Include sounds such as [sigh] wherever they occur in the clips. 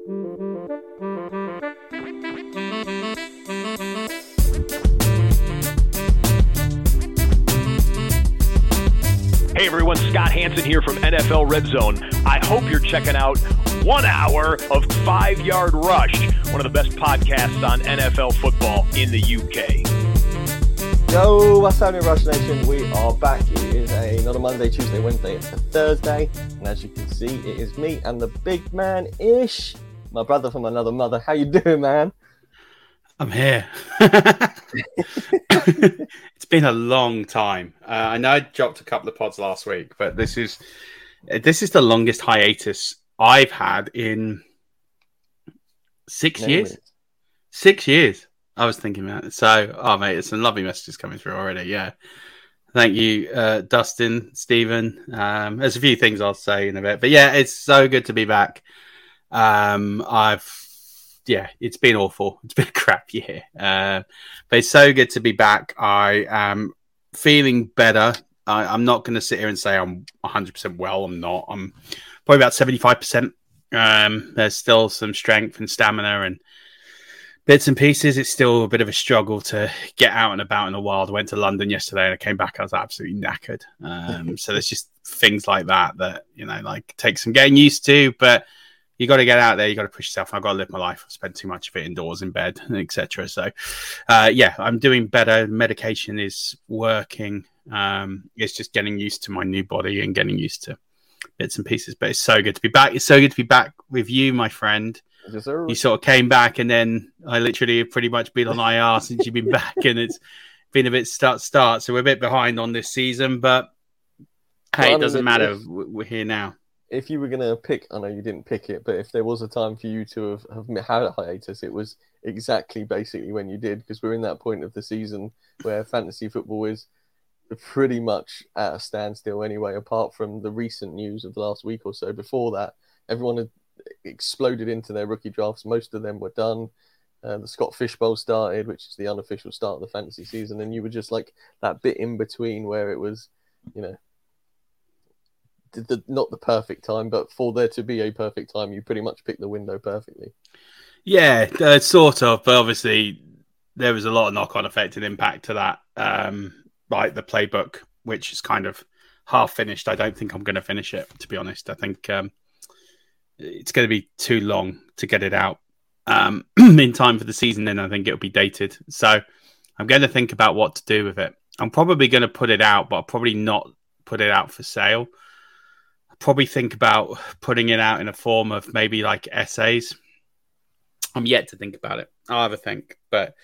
Hey everyone, Scott Hanson here from NFL Red Zone. I hope you're checking out one hour of Five Yard Rush, one of the best podcasts on NFL football in the UK. Yo, what's happening, Rush Nation? We are back. It is a, not a Monday, Tuesday, Wednesday, it's a Thursday. And as you can see, it is me and the big man Ish, my brother from another mother. How you doing, man? I'm here. [laughs] it's been a long time. Uh, I know I dropped a couple of pods last week, but this is this is the longest hiatus I've had in six years. it. Six years. I was thinking that. So, oh mate, it's some lovely messages coming through already. Yeah. Thank you, uh, Dustin, Stephen. Um, there's a few things I'll say in a bit, but yeah, it's so good to be back. Um, I've yeah, it's been awful. It's been a crap year. Uh, but it's so good to be back. I am feeling better. I, I'm not going to sit here and say I'm 100% well. I'm not. I'm probably about 75%. Um, there's still some strength and stamina and bits and pieces. It's still a bit of a struggle to get out and about in the wild. I went to London yesterday and I came back. I was absolutely knackered. Um, so there's just things like that that, you know, like take some getting used to, but you got to get out there. You got to push yourself. I've got to live my life. I've spent too much of it indoors in bed, [laughs] etc. So, uh, yeah, I'm doing better. Medication is working. Um, it's just getting used to my new body and getting used to bits and pieces. But it's so good to be back. It's so good to be back with you, my friend. Yes. You sort of came back, and then I literally have pretty much been on [laughs] IR since you've been back, and it's been a bit start start. So we're a bit behind on this season, but hey, Well, it doesn't matter. we're here now. If you were going to pick, I know you didn't pick it, but if there was a time for you to have, have had a hiatus, it was exactly basically when you did, because we're in that point of the season where fantasy football is pretty much at a standstill anyway, apart from the recent news of the last week or so. Before that, everyone had exploded into their rookie drafts. Most of them were done. Uh, the Scott Fish Bowl started, which is the unofficial start of the fantasy season, and you were just like that bit in between where it was, you know, the, not the perfect time, but for there to be a perfect time, you pretty much pick the window perfectly. Yeah, uh, sort of, but obviously there was a lot of knock-on effect and impact to that. Um, like the playbook, which is kind of half finished. I don't think I'm going to finish it, to be honest. I think um, it's going to be too long to get it out um, [clears throat] in time for the season. Then I think it'll be dated. So I'm going to think about what to do with it. I'm probably going to put it out, but I'll probably not put it out for sale. Probably think about putting it out in a form of maybe like essays. I'm yet to think about it. I'll have a think, but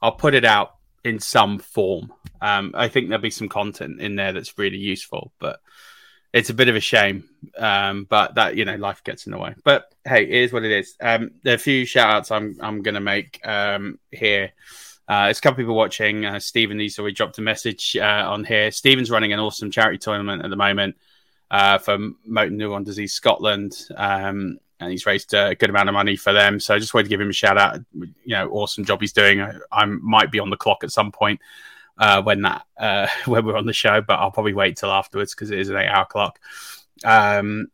I'll put it out in some form. Um, I think there'll be some content in there that's really useful, but it's a bit of a shame. Um, but that you know, life gets in the way. But hey, it is what it is. Um, there are a few shout outs I'm I'm gonna make um, here. Uh, there's a couple people watching. Uh, Stephen he's already dropped a message uh, on here. Stephen's running an awesome charity tournament at the moment uh, for Motor Neuron Disease Scotland. Um, and he's raised a good amount of money for them. So I just wanted to give him a shout out. You know, awesome job he's doing. I, I might be on the clock at some point uh, when that uh, [laughs] when we're on the show, but I'll probably wait till afterwards because it is an eight hour clock. Um,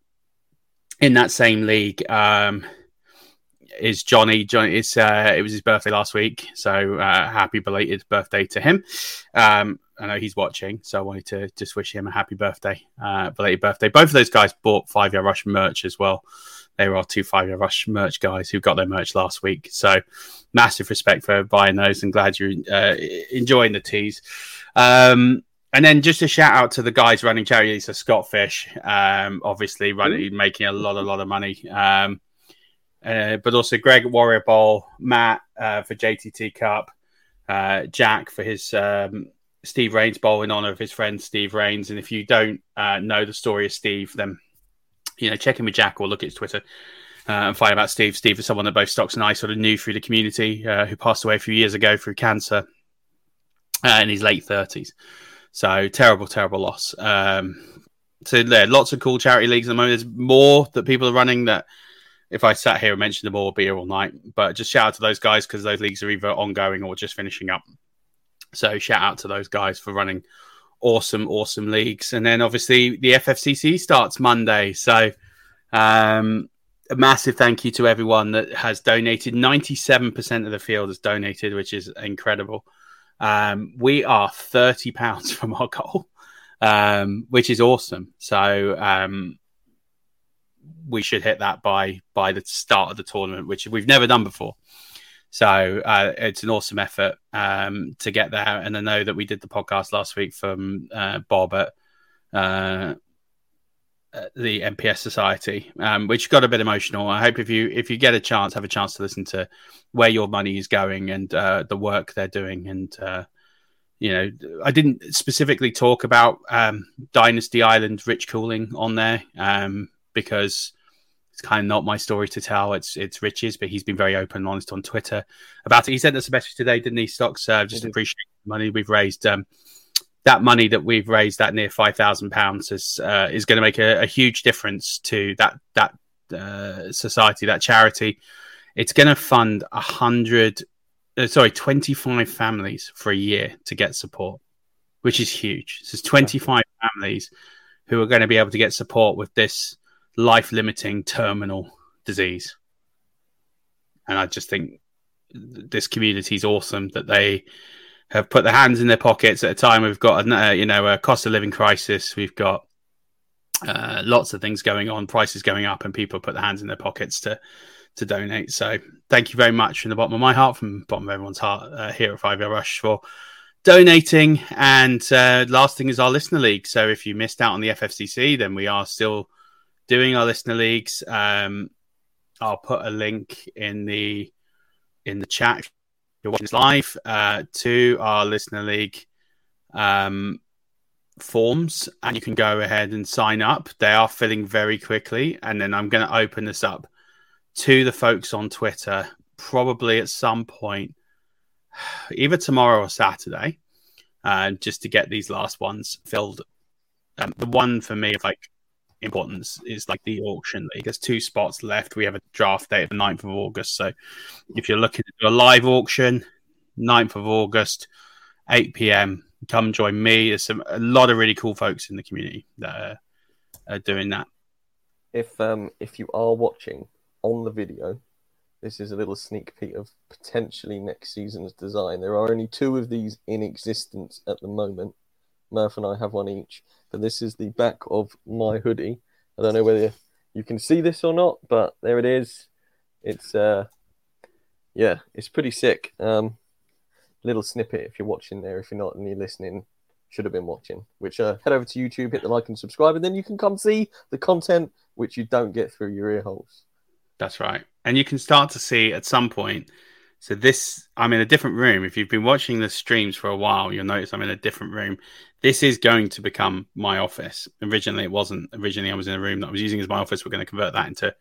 in that same league um, is Johnny. Johnny, it's uh, it was his birthday last week, so uh, happy belated birthday to him. Um, I know he's watching, so I wanted to just wish him a happy birthday, uh, belated birthday. Both of those guys bought Five Yard Rush merch as well. They were our two Five Yard Rush merch guys who got their merch last week. So massive respect for buying those and glad you're uh, enjoying the teas. Um, and then just a shout out to the guys running charity. So Scott Fish, um, obviously running, making a lot, a lot of money. Um, uh, but also Greg at Warrior Bowl, Matt uh, for JTT Cup, uh, Jack for his um, Steve Rains Bowl in honor of his friend Steve Rains. And if you don't uh, know the story of Steve, then you know check in with Jack or look at his Twitter uh, and find about Steve. Steve is someone that both Stocks and I sort of knew through the community, uh, who passed away a few years ago through cancer in his late thirties. So terrible, terrible loss. Um, so there, lots of cool charity leagues at the moment. There's more that people are running that. If I sat here and mentioned them all, be here all night. But just shout out to those guys because those leagues are either ongoing or just finishing up. So shout out to those guys for running awesome, awesome leagues. And then obviously the FFCC starts Monday. So um, a massive thank you to everyone that has donated. 97% of the field has donated, which is incredible. Um, we are 30 pounds [laughs] from our goal, um, which is awesome. So um, we should hit that by by the start of the tournament, which we've never done before. So uh, it's an awesome effort um, to get there. And I know that we did the podcast last week from uh, Bob at uh, the MPS Society, um, which got a bit emotional. I hope if you if you get a chance, have a chance to listen to where your money is going and uh, the work they're doing. And uh, you know, I didn't specifically talk about um, Dynasty Island Rich Cooling on there um, because it's kind of not my story to tell. It's it's Rich's, but he's been very open and honest on Twitter about it. He sent us a message today, didn't he? Stocks uh, just appreciate the money we've raised. Um, that money that we've raised, that near five thousand pounds, is uh, is going to make a, a, huge difference to that that uh, society, that charity. It's going to fund a hundred, uh, sorry, twenty five families for a year to get support, which is huge. So it's twenty five families who are going to be able to get support with this life limiting terminal disease. And I just think this community is awesome that they have put their hands in their pockets at a time. We've got a uh, you know a cost of living crisis. We've got uh, lots of things going on prices going up and people put their hands in their pockets to to donate. So thank you very much from the bottom of my heart from the bottom of everyone's heart uh, here at five yard rush for donating. And uh, last thing is our listener league. So if you missed out on the ffcc then we are still doing our listener leagues. Um, I'll put a link in the in the chat if you're watching this live uh, to our listener league um, forms, and you can go ahead and sign up. They are filling very quickly, and then I'm going to open this up to the folks on Twitter probably at some point, [sighs] either tomorrow or Saturday, uh, just to get these last ones filled. Um, the one for me, like importance is like the auction league. There's two spots left. We have a draft date of the 9th of August. So if you're looking to do a live auction, 9th of August, 8 p.m., come join me. There's some a lot of really cool folks in the community that are, are doing that. If um if you are watching on the video, this is a little sneak peek of potentially next season's design. There are only two of these in existence at the moment. Murf and I have one each but this is the back of my hoodie. I don't know whether you can see this or not, but there it is. It's uh, yeah, it's pretty sick. Um, little snippet if you're watching there. If you're not and you're listening, should have been watching. Which uh, head over to YouTube, hit the like and subscribe, and then you can come see the content which you don't get through your ear holes. That's right, and you can start to see at some point so this, I'm in a different room. If you've been watching the streams for a while, you'll notice I'm in a different room. This is going to become my office. Originally, it wasn't. Originally, I was in a room that I was using as my office. We're going to convert that into.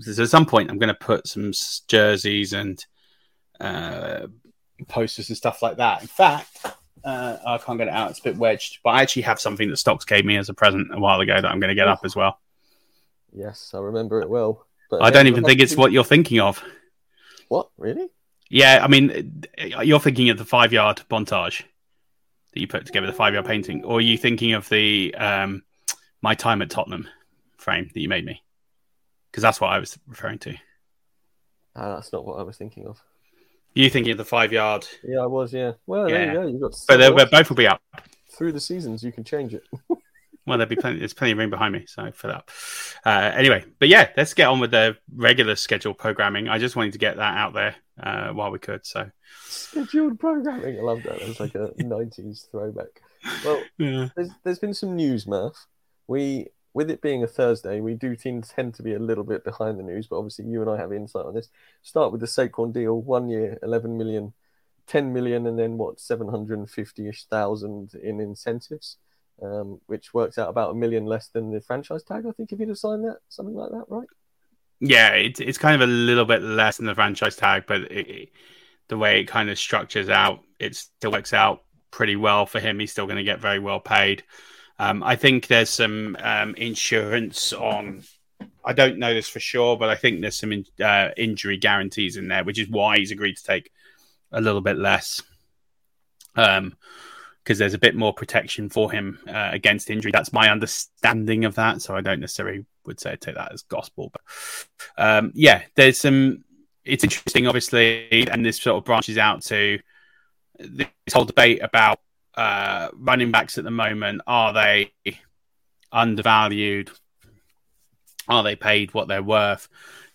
So at some point, I'm going to put some jerseys and uh, posters and stuff like that. In fact, uh, I can't get it out. It's a bit wedged, but I actually have something that Stocks gave me as a present a while ago that I'm going to get up as well. Yes, I remember it well. But I don't even think it's what you're thinking of. What really? Yeah, I mean, you're thinking of the five yard montage that you put together, the five yard painting, or are you thinking of the um, my time at Tottenham frame that you made me? Because that's what I was referring to. Ah, that's not what I was thinking of. You thinking of the five yard? Yeah, I was. Yeah. Well, yeah. there you go. You got. But they're, both will be up through the seasons. You can change it. [laughs] well, there'll be plenty. There's plenty of room behind me, so for that. Uh, anyway, but yeah, let's get on with the regular schedule programming. I just wanted to get that out there uh, while we could. So scheduled programming. I love that. It's like a [laughs] '90s throwback. Well, yeah. there's there's been some news, Murf. We with it being a Thursday, we do tend, tend to be a little bit behind the news, but obviously you and I have insight on this. Start with the Saquon deal, one year, 11 million, 10 million, and then what, 750 ish thousand in incentives, um, which works out about a million less than the franchise tag, I think, if you'd have signed that, something like that, right? Yeah, it's it's kind of a little bit less than the franchise tag, but it, the way it kind of structures out, it still works out pretty well for him. He's still going to get very well paid. Um, I think there's some um, insurance on. I don't know this for sure, but I think there's some in, uh, injury guarantees in there, which is why he's agreed to take a little bit less. Um, because there's a bit more protection for him uh, against injury. That's my understanding of that. So I don't necessarily would say take that as gospel, but um, yeah, there's some. It's interesting, obviously, and this sort of branches out to this whole debate about uh, running backs at the moment. Are they undervalued? Are they paid what they're worth?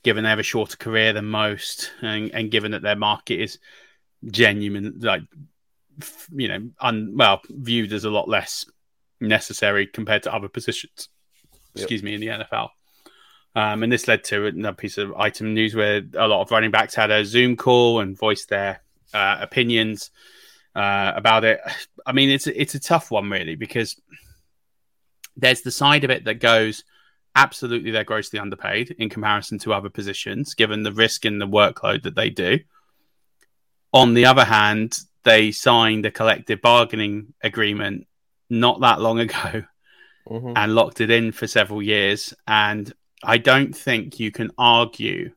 Given they have a shorter career than most, and, and given that their market is genuine, like you know, un, well, viewed as a lot less necessary compared to other positions. Yep. Excuse me, in the NFL. Um, and this led to another piece of item news where a lot of running backs had a Zoom call and voiced their uh, opinions uh, about it. I mean, it's it's a tough one really because there's the side of it that goes absolutely they're grossly underpaid in comparison to other positions, given the risk and the workload that they do. On the other hand, they signed a collective bargaining agreement not that long ago [laughs] mm-hmm. and locked it in for several years. And I don't think you can argue.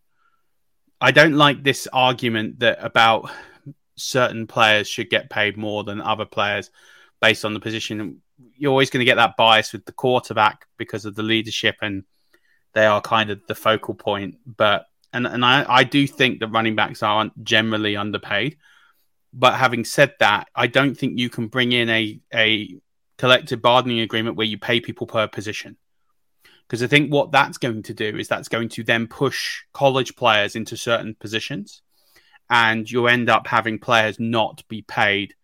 I don't like this argument that about certain players should get paid more than other players based on the position. You're always going to get that bias with the quarterback because of the leadership and they are kind of the focal point. But and and I, I do think that running backs aren't generally underpaid. But having said that, I don't think you can bring in a a collective bargaining agreement where you pay people per position. Because I think what that's going to do is that's going to then push college players into certain positions. And you'll end up having players not be paid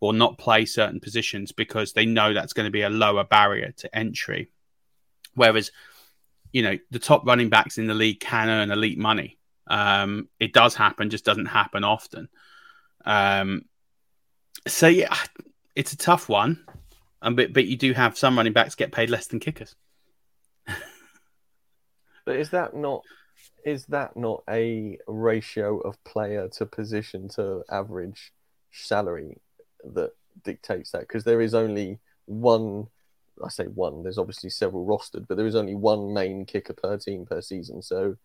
or not play certain positions because they know that's going to be a lower barrier to entry. Whereas, you know, the top running backs in the league can earn elite money. Um, it does happen, just doesn't happen often. Um, so yeah, it's a tough one, um, but but you do have some running backs get paid less than kickers. [laughs] but is that not is that not a ratio of player to position to average salary that dictates that? Because there is only one. I say one. There's obviously several rostered, but there is only one main kicker per team per season. So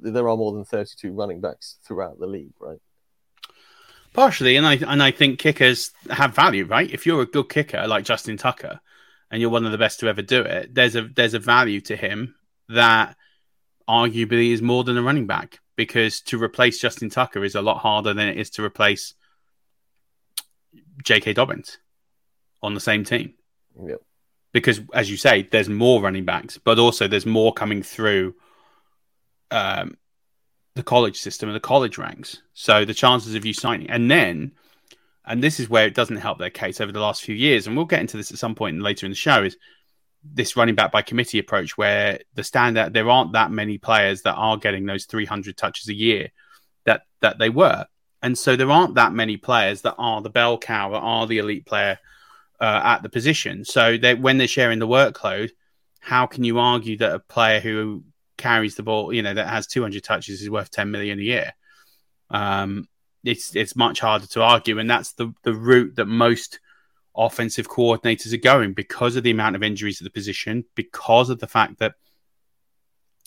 there are more than 32 running backs throughout the league, right? Partially, and I and I think kickers have value, right? If you're a good kicker like Justin Tucker, and you're one of the best to ever do it, there's a there's a value to him that arguably is more than a running back because to replace Justin Tucker is a lot harder than it is to replace J.K. Dobbins on the same team. Yep. Because, as you say, there's more running backs, but also there's more coming through um, the college system and the college ranks. So the chances of you signing, and then, and this is where it doesn't help their case over the last few years, and we'll get into this at some point later in the show, is this running back by committee approach where the standout there aren't that many players that are getting those 300 touches a year that that they were and so there aren't that many players that are the bell cow that are the elite player uh, at the position so they, when they're sharing the workload how can you argue that a player who carries the ball, you know, that has 200 touches is worth 10 million a year. Um, it's it's much harder to argue, and that's the the route that most offensive coordinators are going because of the amount of injuries at the position, because of the fact that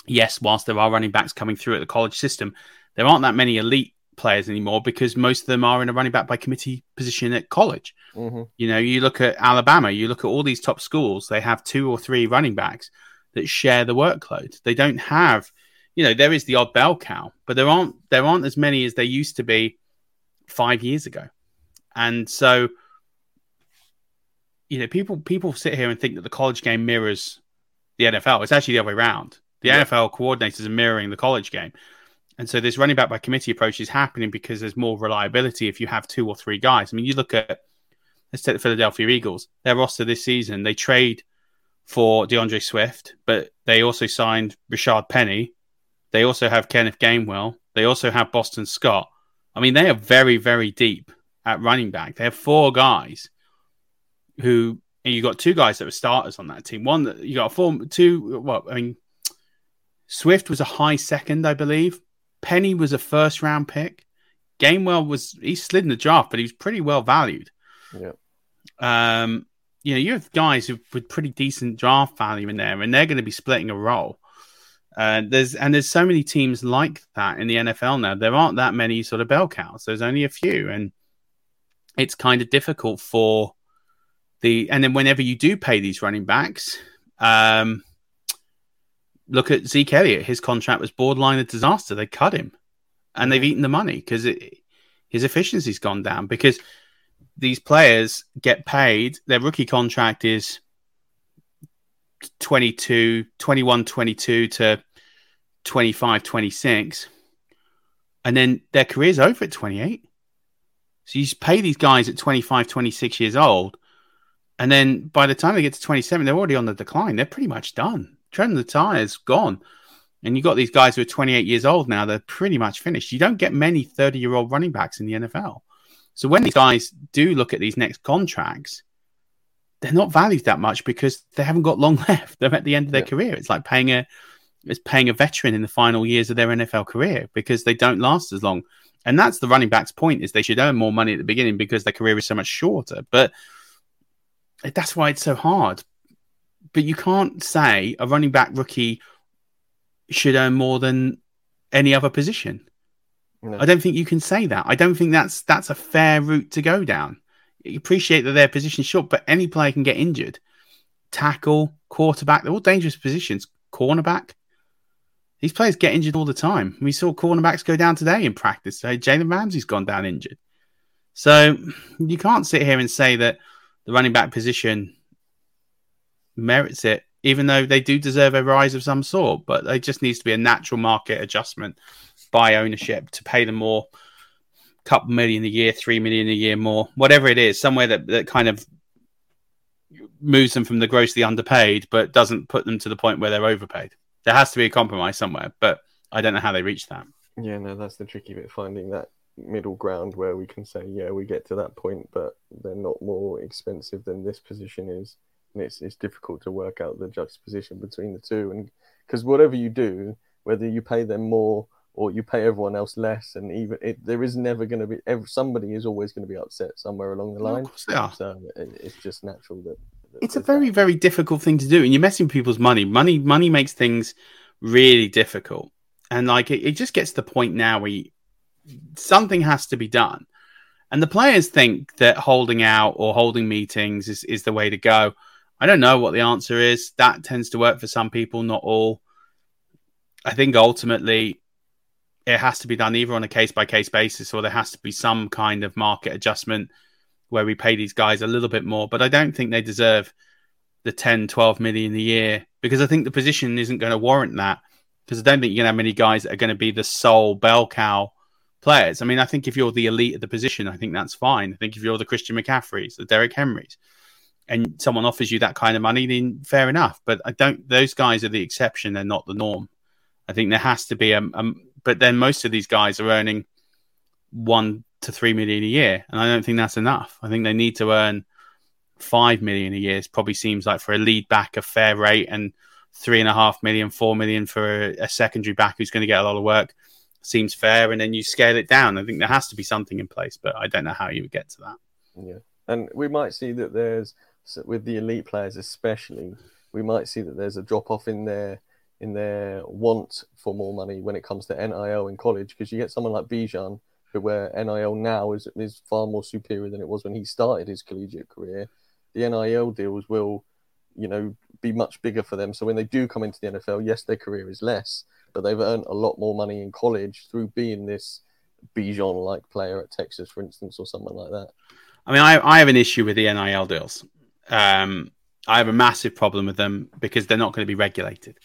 yes, whilst there are running backs coming through at the college system, there aren't that many elite players anymore because most of them are in a running back by committee position at college. Mm-hmm. You know, you look at Alabama, you look at all these top schools, they have two or three running backs that share the workload. They don't have, you know, there is the odd bell cow, but there aren't there aren't as many as there used to be five years ago. And so, you know, people people sit here and think that the college game mirrors the NFL. It's actually the other way around. The yeah. NFL coordinators are mirroring the college game. And so this running back by committee approach is happening because there's more reliability if you have two or three guys. I mean, you look at let's take the Philadelphia Eagles. Their roster this season, they trade for D'Andre Swift, but they also signed Rashaad Penny. They also have Kenneth Gainwell. They also have Boston Scott. I mean, they are very, very deep at running back. They have four guys who, and you got two guys that were starters on that team. One that you got four, two. Well, I mean, Swift was a high second, I believe. Penny was a first round pick. Gainwell was he slid in the draft, but he was pretty well valued. Yeah. Um, you know, you have guys with pretty decent draft value in there, and they're going to be splitting a role. Uh, there's and there's so many teams like that in the NFL now. There aren't that many sort of bell cows. There's only a few, and it's kind of difficult for the and then whenever you do pay these running backs, um, look at Zeke Elliott. His contract was borderline a disaster. They cut him, and they've eaten the money because his efficiency's gone down because these players get paid. Their rookie contract is 22, 21, 22 to 25, 26. And then their career's over at 28. So you pay these guys at 25, 26 years old. And then by the time they get to 27, they're already on the decline. They're pretty much done. Treading the tire's gone. And you've got these guys who are 28 years old now. They're pretty much finished. You don't get many 30 year old running backs in the NFL. So when these guys do look at these next contracts, they're not valued that much because they haven't got long [laughs] left. They're at the end of their yeah. career. It's like paying a it's paying a veteran in the final years of their NFL career because they don't last as long. And that's the running back's point is they should earn more money at the beginning because their career is so much shorter. But that's why it's so hard. But you can't say a running back rookie should earn more than any other position. No. I don't think you can say that. I don't think that's that's a fair route to go down. You appreciate that their position short, but any player can get injured. Tackle, quarterback, they're all dangerous positions. Cornerback. These players get injured all the time. We saw cornerbacks go down today in practice. So Jalen Ramsey's gone down injured. So you can't sit here and say that the running back position merits it, even though they do deserve a rise of some sort. But it just needs to be a natural market adjustment by ownership to pay them more, couple million a year, three million a year more, whatever it is, somewhere that, that kind of moves them from the grossly underpaid, but doesn't put them to the point where they're overpaid. There has to be a compromise somewhere, but I don't know how they reach that. Yeah, no, that's the tricky bit, finding that middle ground where we can say, yeah, we get to that point, but they're not more expensive than this position is. And it's, it's difficult to work out the juxtaposition between the two. And because whatever you do, whether you pay them more or you pay everyone else less, and even it, there is never going to be every, somebody is always going to be upset somewhere along the line. Yeah, so it, it's just natural that. that it's a very that. very difficult thing to do, and you're messing people's money. Money money makes things really difficult, and like it, it just gets to the point now where you, something has to be done. And the players think that holding out or holding meetings is, is the way to go. I don't know what the answer is. That tends to work for some people, not all. I think ultimately it has to be done either on a case by case basis or there has to be some kind of market adjustment where we pay these guys a little bit more. But I don't think they deserve the 10, 12 million a year because I think the position isn't going to warrant that. Because I don't think you're going to have many guys that are going to be the sole bell cow players. I mean, I think if you're the elite of the position, I think that's fine. I think if you're the Christian McCaffreys, the Derek Henrys, and someone offers you that kind of money, then fair enough. But I don't. Those guys are the exception; they're not the norm. I think there has to be a, a but then most of these guys are earning one to three million a year, and I don't think that's enough. I think they need to earn five million a year. It probably seems like for a lead back a fair rate, and three and a half million, four million for a, a secondary back who's going to get a lot of work seems fair. And then you scale it down. I think there has to be something in place, but I don't know how you would get to that. Yeah, and we might see that there's with the elite players especially, we might see that there's a drop off in their in their want for more money when it comes to NIL in college because you get someone like Bijan who where NIL now is is far more superior than it was when he started his collegiate career. The NIL deals will, you know, be much bigger for them. So when they do come into the NFL, yes, their career is less, but they've earned a lot more money in college through being this Bijan like player at Texas, for instance, or someone like that. I mean, I, I have an issue with the NIL deals. Um, I have a massive problem with them because they're not going to be regulated.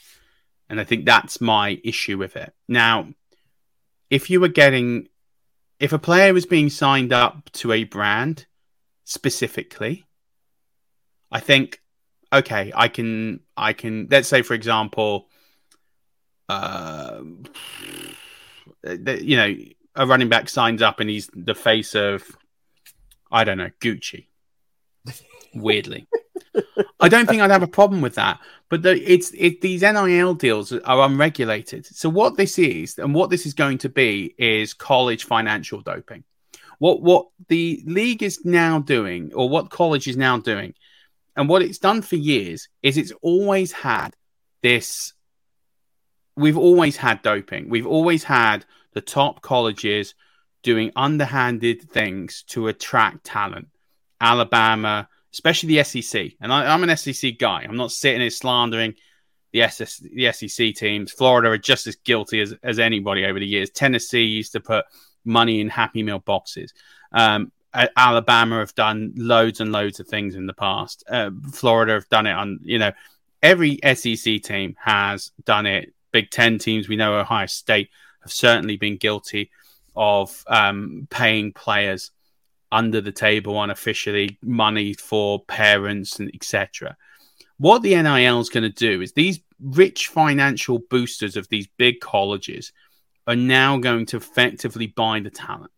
And I think that's my issue with it. Now, if you were getting, if a player was being signed up to a brand specifically, I think, okay, I can, I can, let's say, for example, uh, you know, a running back signs up and he's the face of, I don't know, Gucci. Weirdly. [laughs] I don't think I'd have a problem with that. But the, it's it, these NIL deals are unregulated. So what this is and what this is going to be is college financial doping. What what the league is now doing, or what college is now doing, and what it's done for years is it's always had this. We've always had doping. We've always had the top colleges doing underhanded things to attract talent. Alabama, especially the SEC. And I, am an SEC guy. I'm not sitting here slandering the, SS, the SEC teams. Florida are just as guilty as, as anybody over the years. Tennessee used to put money in Happy Meal boxes. Um, Alabama have done loads and loads of things in the past. Uh, Florida have done it on, you know, every SEC team has done it. Big Ten teams, we know Ohio State have certainly been guilty of um, paying players under the table unofficially money for parents and etc. What the NIL is going to do is these rich financial boosters of these big colleges are now going to effectively buy the talent.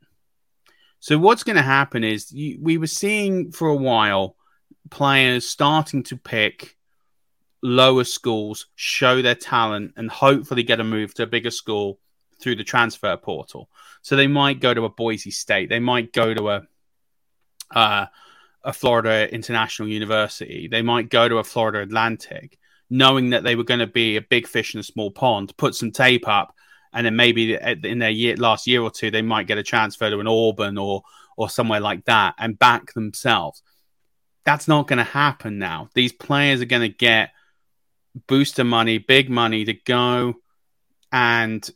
So what's going to happen is you, we were seeing for a while players starting to pick lower schools, show their talent, and hopefully get a move to a bigger school through the transfer portal. So they might go to a Boise State, they might go to a uh, a Florida International University, they might go to a Florida Atlantic, knowing that they were going to be a big fish in a small pond, put some tape up, and then maybe in their year, last year or two, they might get a transfer to an Auburn or or somewhere like that and back themselves. That's not going to happen now. These players are going to get booster money, big money to go and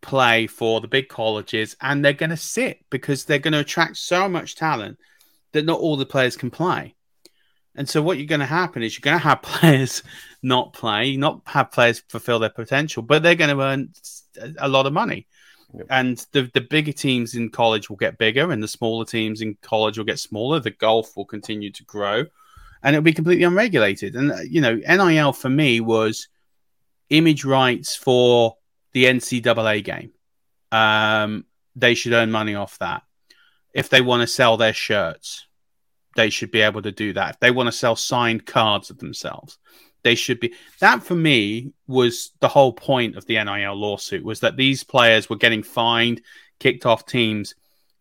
play for the big colleges, and they're going to sit because they're going to attract so much talent that not all the players can play. And so, what you're going to happen is you're going to have [laughs] players not play, not have players fulfill their potential, but they're going to earn a lot of money. Yep. And the, the bigger teams in college will get bigger, and the smaller teams in college will get smaller. The golf will continue to grow, and it'll be completely unregulated. And, uh, you know, NIL for me was image rights for the NCAA game. Um, they should earn money off that. If they want to sell their shirts, they should be able to do that. If they want to sell signed cards of themselves, they should be. That for me was the whole point of the NIL lawsuit was that these players were getting fined, kicked off teams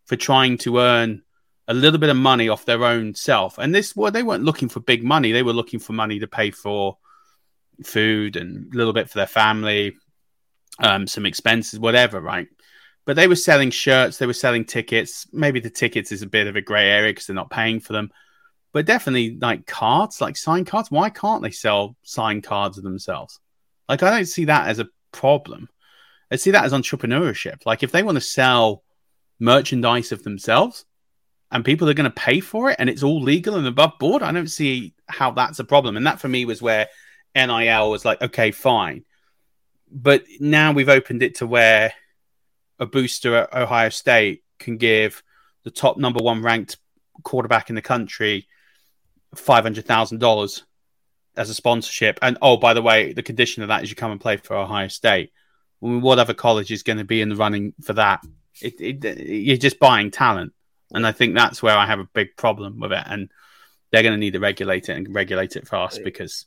for trying to earn a little bit of money off their own self. And this, well, they weren't looking for big money. They were looking for money to pay for food and a little bit for their family, um, some expenses, whatever, right? But they were selling shirts, they were selling tickets. Maybe the tickets is a bit of a grey area because they're not paying for them. But definitely like cards, like signed cards. Why can't they sell signed cards of themselves? Like I don't see that as a problem. I see that as entrepreneurship. Like if they want to sell merchandise of themselves and people are going to pay for it and it's all legal and above board, I don't see how that's a problem. And that for me was where NIL was like, okay, fine. But now we've opened it to where a booster at Ohio State can give the top number one ranked quarterback in the country five hundred thousand dollars as a sponsorship. And oh, by the way, the condition of that is you come and play for Ohio State. I mean, what other college is going to be in the running for that? It, it, you're just buying talent, and I think that's where I have a big problem with it. And they're going to need to regulate it and regulate it fast because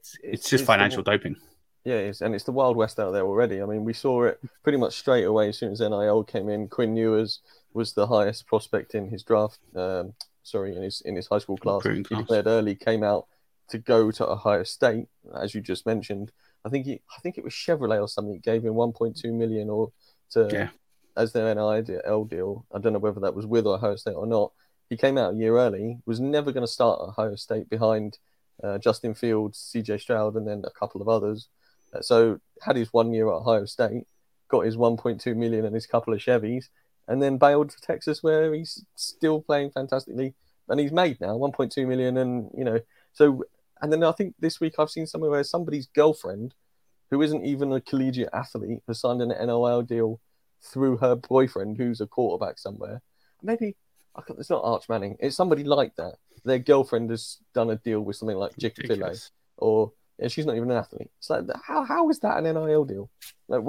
it's, it's just it's financial the, doping. Yeah, it is, and it's the Wild West out there already. I mean, we saw it pretty much straight away as soon as NIL came in. Quinn Ewers was the highest prospect in his draft. Um, sorry, in his in his high school class. He declared early, came out to go to Ohio State, as you just mentioned. I think he, I think it was Chevrolet or something gave him 1.2 million or to yeah. as their NIL deal. I don't know whether that was with Ohio State or not. He came out a year early. Was never going to start Ohio State behind uh, Justin Fields, C.J. Stroud, and then a couple of others. So had his one year at Ohio State, got his 1.2 million and his couple of Chevys, and then bailed to Texas, where he's still playing fantastically, and he's made now 1.2 million, and you know, so and then I think this week I've seen somewhere where somebody's girlfriend, who isn't even a collegiate athlete, has signed an NIL deal through her boyfriend, who's a quarterback somewhere. Maybe it's not Arch Manning. It's somebody like that. Their girlfriend has done a deal with something like Chick Fil A, or yeah, she's not even an athlete. It's like how how is that an NIL deal? Like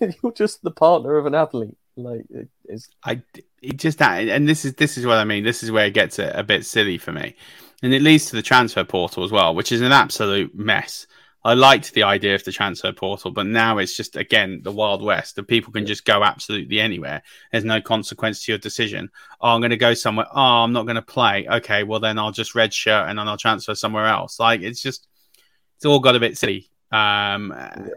[laughs] you're just the partner of an athlete. Like it, it's I it just that, and this is this is what I mean. This is where it gets a, a bit silly for me, and it leads to the transfer portal as well, which is an absolute mess. I liked the idea of the transfer portal, but now it's just again the wild west. The people can just go absolutely anywhere. There's no consequence to your decision. Oh, I'm going to go somewhere. Oh, I'm not going to play. Okay, well then I'll just redshirt and then I'll transfer somewhere else. Like it's just it's all got a bit silly. Um, yeah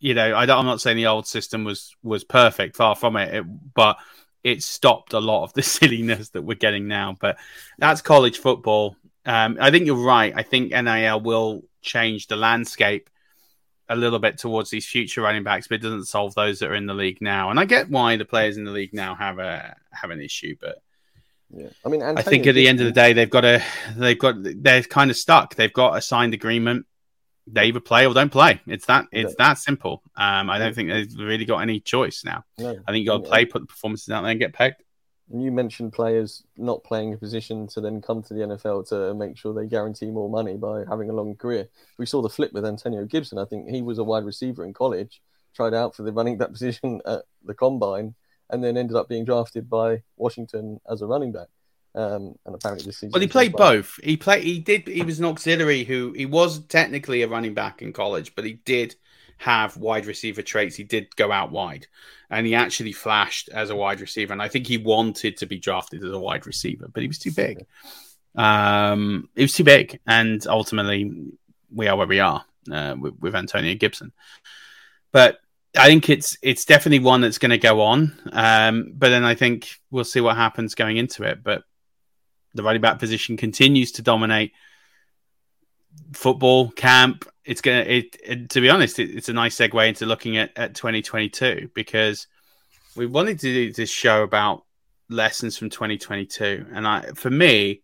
you know, I am not saying the old system was was perfect, far from it, it, but it stopped a lot of the [laughs] silliness that we're getting now. But that's college football. Um, I think you're right. I think NIL will change the landscape a little bit towards these future running backs, but it doesn't solve those that are in the league now. And I get why the players in the league now have a have an issue, but yeah, I mean, I think at the end of the day, they've got a they've got they're kind of stuck. They've got a signed agreement. They either play or don't play. It's that it's that simple. Um, I don't think they've really got any choice now. No. I think you got to play, put the performances out there, and get pegged. You mentioned players not playing a position to then come to the NFL to make sure they guarantee more money by having a long career. We saw the flip with Antonio Gibson. I think he was a wide receiver in college, tried out for the running back [laughs] position at the combine, and then ended up being drafted by Washington as a running back. Um, and apparently this season. Well, he played both. He played. He did. He was an auxiliary who he was technically a running back in college, but he did have wide receiver traits. He did go out wide, and he actually flashed as a wide receiver. And I think he wanted to be drafted as a wide receiver, but he was too big. Um, he was too big, and ultimately, we are where we are uh, with, with Antonio Gibson. But I think it's it's definitely one that's going to go on. Um, but then I think we'll see what happens going into it. But the running back position continues to dominate football camp. It's gonna. It, it to be honest, it, it's a nice segue into looking at, at 2022 because we wanted to do this show about lessons from 2022, and I, for me,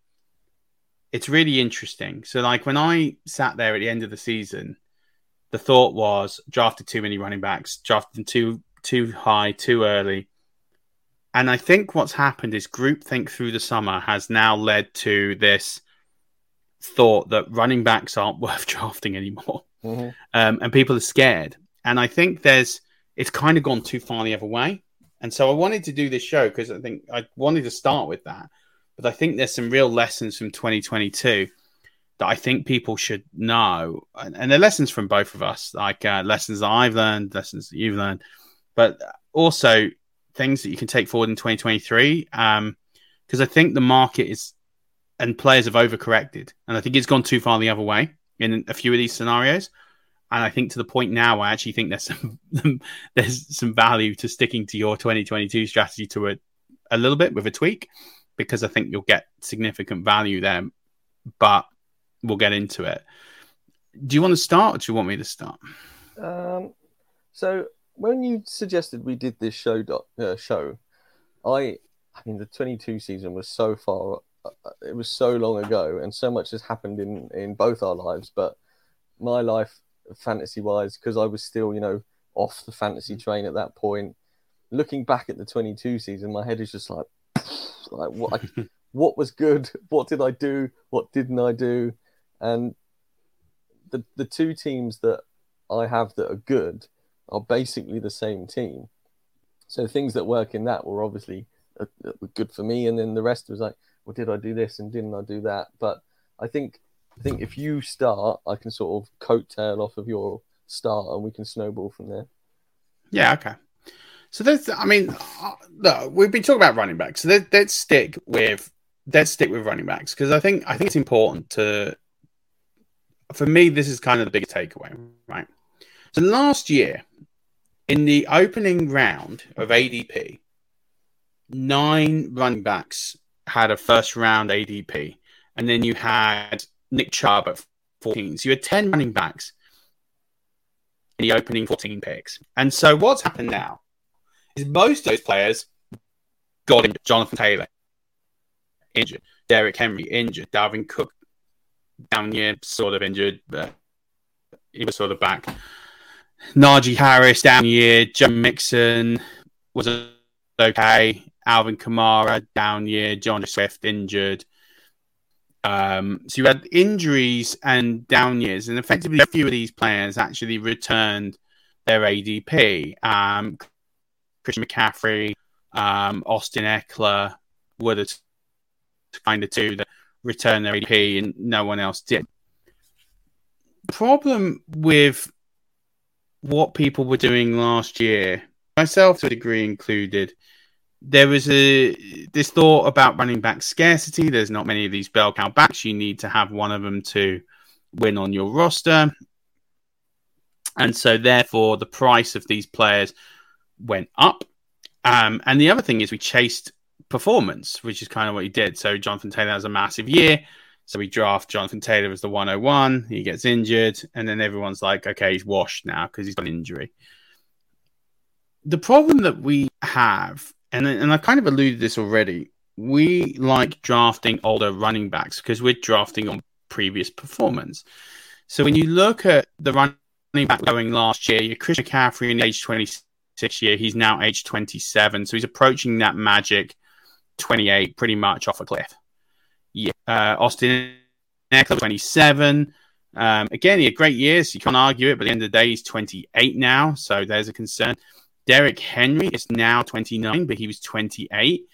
it's really interesting. So, like when I sat there at the end of the season the thought was drafted too many running backs, drafted too too high, too early. And I think what's happened is groupthink through the summer has now led to this thought that running backs aren't [laughs] worth drafting anymore, mm-hmm. um, and people are scared. And I think there's it's kind of gone too far the other way. And so I wanted to do this show because I think I wanted to start with that, but I think there's some real lessons from 2022 that I think people should know, and, and they're lessons from both of us, like uh, lessons that I've learned, lessons that you've learned, but also things that you can take forward in 2023. Because um, I think the market is and players have overcorrected, and I think it's gone too far the other way in a few of these scenarios. And I think to the point now, I actually think there's [laughs] some there's some value to sticking to your 2022 strategy to a, a little bit with a tweak, because I think you'll get significant value there. But we'll get into it. Do you want to start or do you want me to start? Um, so when you suggested we did this show uh, show, I I mean the 22 season was so far uh, it was so long ago and so much has happened in in both our lives but my life fantasy wise because I was still you know off the fantasy train at that point looking back at the 22 season my head is just like [sniffs] like what [laughs] what was good? What did I do? What didn't I do? And the the two teams that I have that are good are basically the same team. So things that work in that were obviously uh, good for me, and then the rest was like, well, did I do this and didn't I do that? But I think I think if you start, I can sort of coattail off of your start, and we can snowball from there. Yeah. Okay. So that's, I mean, uh, no, we've been talking about running backs. So let, let's stick with let's stick with running backs because I think I think it's important to for me, this is kind of the biggest takeaway, right? So last year, in the opening round of ADP, nine running backs had a first round ADP, and then you had Nick Chubb at 14. So you had 10 running backs in the opening 14 picks. And so what's happened now is most of those players got injured. Jonathan Taylor injured, Derek Henry injured, Dalvin Cook down year, sort of injured, but he was sort of back. Najee Harris down year, Joe Mixon was okay. Alvin Kamara down year, John Swift injured. Um, so you had injuries and down years, and effectively a few of these players actually returned their ADP. Um, Christian McCaffrey, um, Austin Ekeler were the kind of two that returned their ADP and no one else did. Problem with what people were doing last year, myself to a degree included, there was a this thought about running back scarcity. There's not many of these bell cow backs. You need to have one of them to win on your roster. And so therefore the price of these players went up. Um, and the other thing is we chased performance, which is kind of what he did. So Jonathan Taylor has a massive year. So we draft Jonathan Taylor as the 101. He gets injured, and then everyone's like, okay, he's washed now because he's got an injury. The problem that we have, and, and I kind of alluded this already, we like drafting older running backs because we're drafting on previous performance. So when you look at the running back going last year, your Chris McCaffrey in age 26 year, he's now age 27. So he's approaching that magic 28 pretty much off a cliff. Yeah. Uh, Austin Ekeler, 27. Um, again, he had great years. You can't argue it, but at the end of the day, he's 28 now. So there's a concern. Derrick Henry is now 29, but he was 28.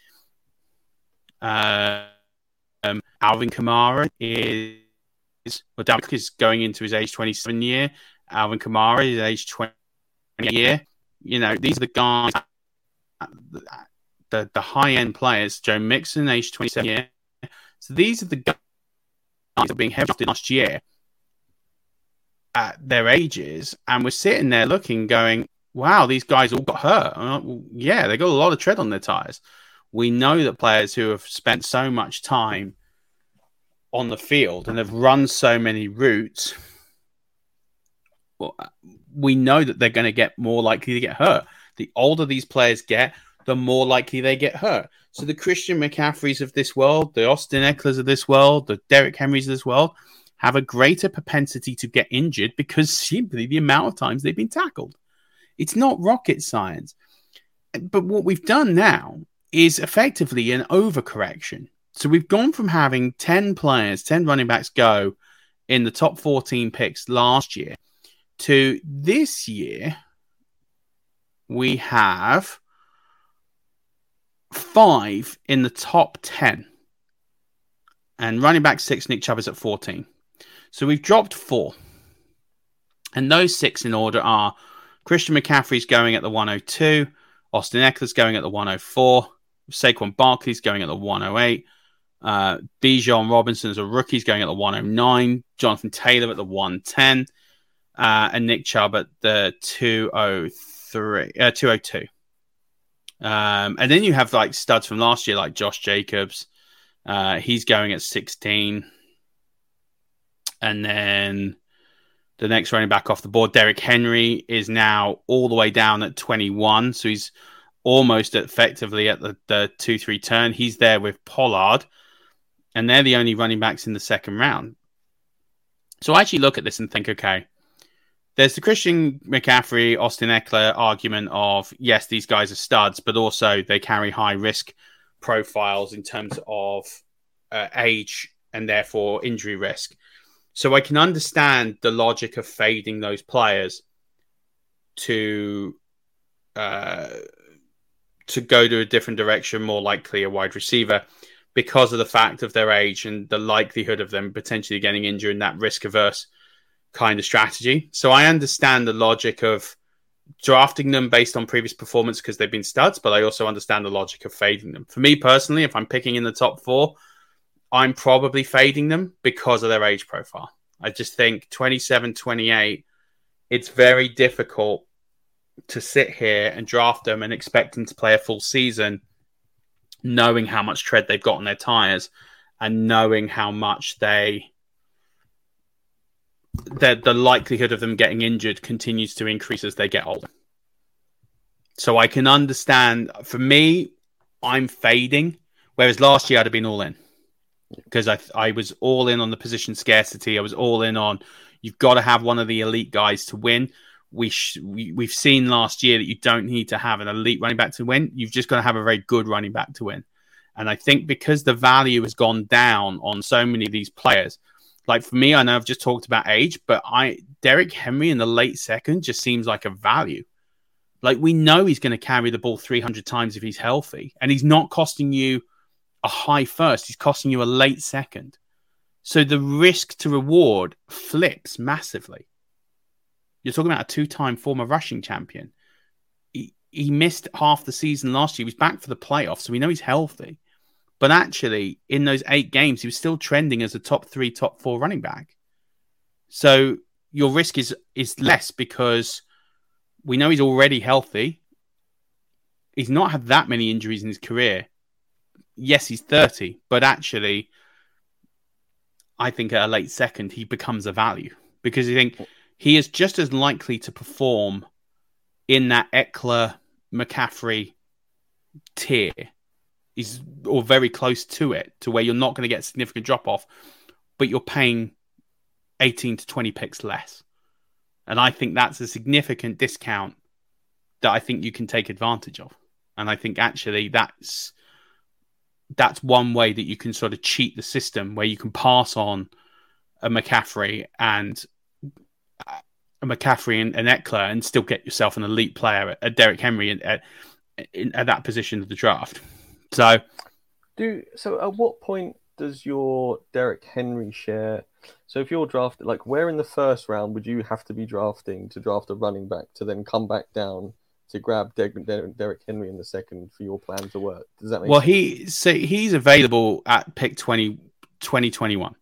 Uh, um, Alvin Kamara is well, Dalvin is going into his age 27 year. Alvin Kamara is age 20 year. You know, these are the guys, the, the high end players. Joe Mixon, age 27 year. So these are the guys that are being heavily last year at their ages. And we're sitting there looking, going, wow, these guys all got hurt. Like, well, yeah, they got a lot of tread on their tires. We know that players who have spent so much time on the field and have run so many routes, well, uh, we know that they're going to get more likely to get hurt. The older these players get, the more likely they get hurt. So the Christian McCaffreys of this world, the Austin Ekelers of this world, the Derrick Henrys of this world have a greater propensity to get injured because simply the amount of times they've been tackled. It's not rocket science. But what we've done now is effectively an overcorrection. So we've gone from having 10 players, 10 running backs go in the top 14 picks last year to this year, we have five in the top 10. And running back six, Nick Chubb is at 14. So we've dropped four. And those six in order are Christian McCaffrey's going at the 102, Austin Ekeler's going at the 104, Saquon Barkley's going at the 108. Uh, Bijan Robinson as a rookie is going at the 109. Jonathan Taylor at the 110. Uh, and Nick Chubb at the 203, uh, 202. Um, and then you have like studs from last year, like Josh Jacobs. Uh, he's going at 16. And then the next running back off the board, Derrick Henry, is now all the way down at 21. So he's almost effectively at the, the 2 3 turn. He's there with Pollard, and they're the only running backs in the second round. So I actually look at this and think, okay, there's the Christian McCaffrey, Austin Ekeler argument of yes, these guys are studs, but also they carry high risk profiles in terms of uh, age and therefore injury risk. So I can understand the logic of fading those players to uh, to go to a different direction, more likely a wide receiver, because of the fact of their age and the likelihood of them potentially getting injured in that risk averse kind of strategy. So I understand the logic of drafting them based on previous performance because they've been studs, but I also understand the logic of fading them. For me personally, if I'm picking in the top four, I'm probably fading them because of their age profile. I just think 27, 28, it's very difficult to sit here and draft them and expect them to play a full season, knowing how much tread they've got on their tires and knowing how much they the the likelihood of them getting injured continues to increase as they get older. So I can understand. For me, I'm fading, whereas last year I'd have been all in because I I was all in on the position scarcity. I was all in on you've got to have one of the elite guys to win we, sh- we we've seen last year that you don't need to have an elite running back to win. You've just got to have a very good running back to win. And I think because the value has gone down on so many of these players, like for me, I know I've just talked about age, but I Derrick Henry in the late second just seems like a value. Like we know he's going to carry the ball 300 times if he's healthy, and he's not costing you a high first. He's costing you a late second. So the risk to reward flips massively. You're talking about a two-time former rushing champion. He, he missed half the season last year. He was back for the playoffs, so we know he's healthy. But actually, in those eight games, he was still trending as a top three, top four running back. So your risk is is less because we know he's already healthy. He's not had that many injuries in his career. Yes, he's 30, but actually, I think at a late second, he becomes a value because you think he is just as likely to perform in that Ekeler McCaffrey tier is or very close to it to where you're not going to get a significant drop off, but you're paying 18 to 20 picks less. And I think that's a significant discount that I think you can take advantage of. And I think actually that's that's one way that you can sort of cheat the system where you can pass on a McCaffrey and a McCaffrey and an Ekeler and still get yourself an elite player, a Derrick Henry at, at, at that position of the draft. So, do so. At what point does your Derrick Henry share? So, if you're drafted, like, where in the first round would you have to be drafting to draft a running back to then come back down to grab Derrick Henry in the second for your plan to work? Does that make well, sense? he so he's available at pick 20, 2021.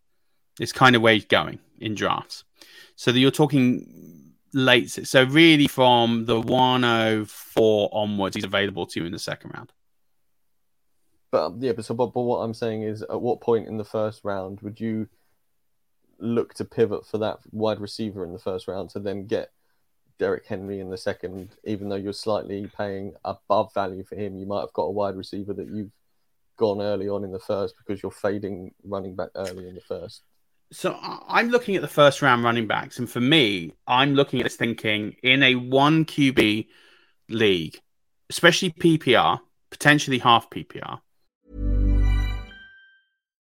It's kind of where he's going in drafts. So that you're talking late. So really, from the 104 onwards, he's available to you in the second round. But um, yeah, but so but, but what I'm saying is, at what point in the first round would you look to pivot for that wide receiver in the first round to then get Derrick Henry in the second, even though you're slightly paying above value for him, you might have got a wide receiver that you've gone early on in the first because you're fading running back early in the first. So I'm looking at the first round running backs, and for me, I'm looking at this thinking in a one QB league, especially PPR, potentially half PPR.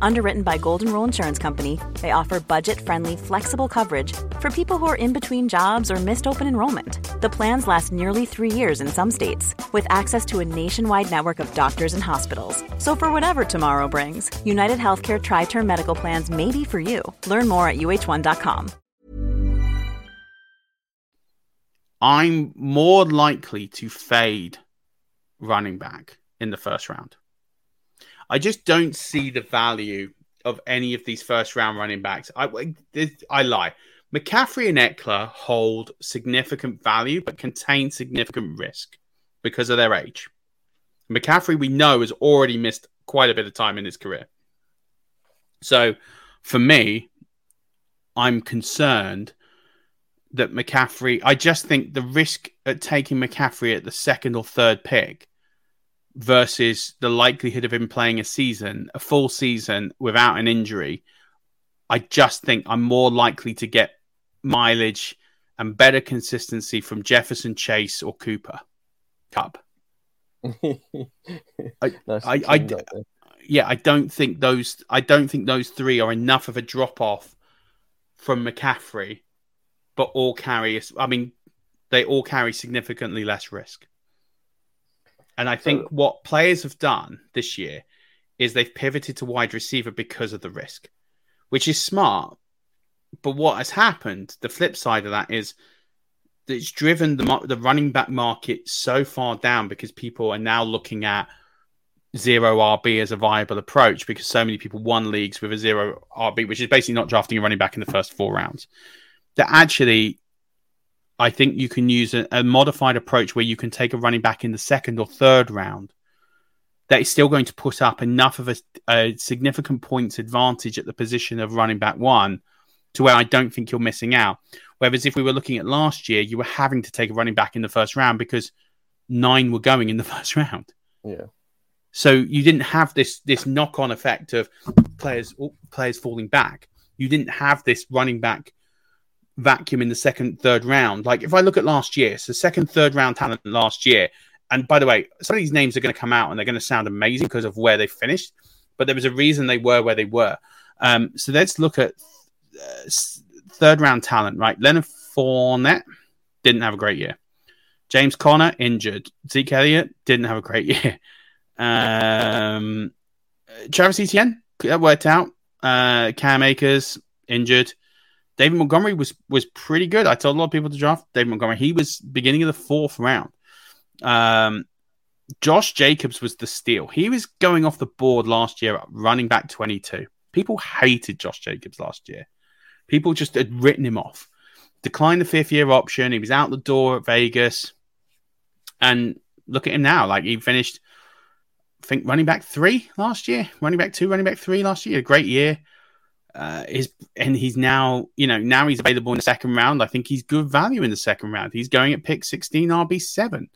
Underwritten by Golden Rule Insurance Company, they offer budget-friendly, flexible coverage for people who are in between jobs or missed open enrollment. The plans last nearly three years in some states, with access to a nationwide network of doctors and hospitals. So for whatever tomorrow brings, United Healthcare Tri-Term Medical Plans may be for you. Learn more at uh1.com. I'm more likely to fade running back in the first round. I just don't see the value of any of these first round running backs. I, I lie. McCaffrey and Ekeler hold significant value, but contain significant risk because of their age. McCaffrey, we know, has already missed quite a bit of time in his career. So for me, I'm concerned that McCaffrey, I just think the risk at taking McCaffrey at the second or third pick versus the likelihood of him playing a season, a full season without an injury, I just think I'm more likely to get mileage and better consistency from Jefferson, Chase, or Cooper Kupp. [laughs] I, nice I, I, yeah, I don't think those. I don't think those three are enough of a drop off from McCaffrey, but all carry. I mean, they all carry significantly less risk. And I think so, what players have done this year is they've pivoted to wide receiver because of the risk, which is smart. But what has happened, the flip side of that is that it's driven the the running back market so far down because people are now looking at zero RB as a viable approach because so many people won leagues with a zero RB, which is basically not drafting a running back in the first four rounds. That actually I think you can use a, a, modified approach where you can take a running back in the second or third round that is still going to put up enough of a, a significant points advantage at the position of running back one to where I don't think you're missing out. Whereas if we were looking at last year, you were having to take a running back in the first round because nine were going in the [laughs] first round. Yeah. So you didn't have this this knock on effect of players players falling back. You didn't have this running back vacuum in the second, third round. Like if I look at last year, so second, third round talent last year. And by the way, some of these names are going to come out and they're going to sound amazing because of where they finished, but there was a reason they were where they were. Um, so let's look at uh, third round talent, right? Leonard Fournette didn't have a great year. James Conner injured. Zeke Elliott didn't have a great [laughs] year. Um, Travis Etienne that worked out. Uh, Cam Akers injured. David Montgomery was was pretty good. I told a lot of people to draft David Montgomery. He was beginning of the fourth round. Um, Josh Jacobs was the steal. He was going off the board last year, running back 22. People hated Josh Jacobs last year. People just had written him off. declined the fifth year option. He was out the door at Vegas. And look at him now. Like he finished, I think, running back three last year, running back two, running back three last year. A great year. Uh, is and he's now, you know, now he's available in the second round. I think he's good value in the second round. He's going at pick 16, RB seven.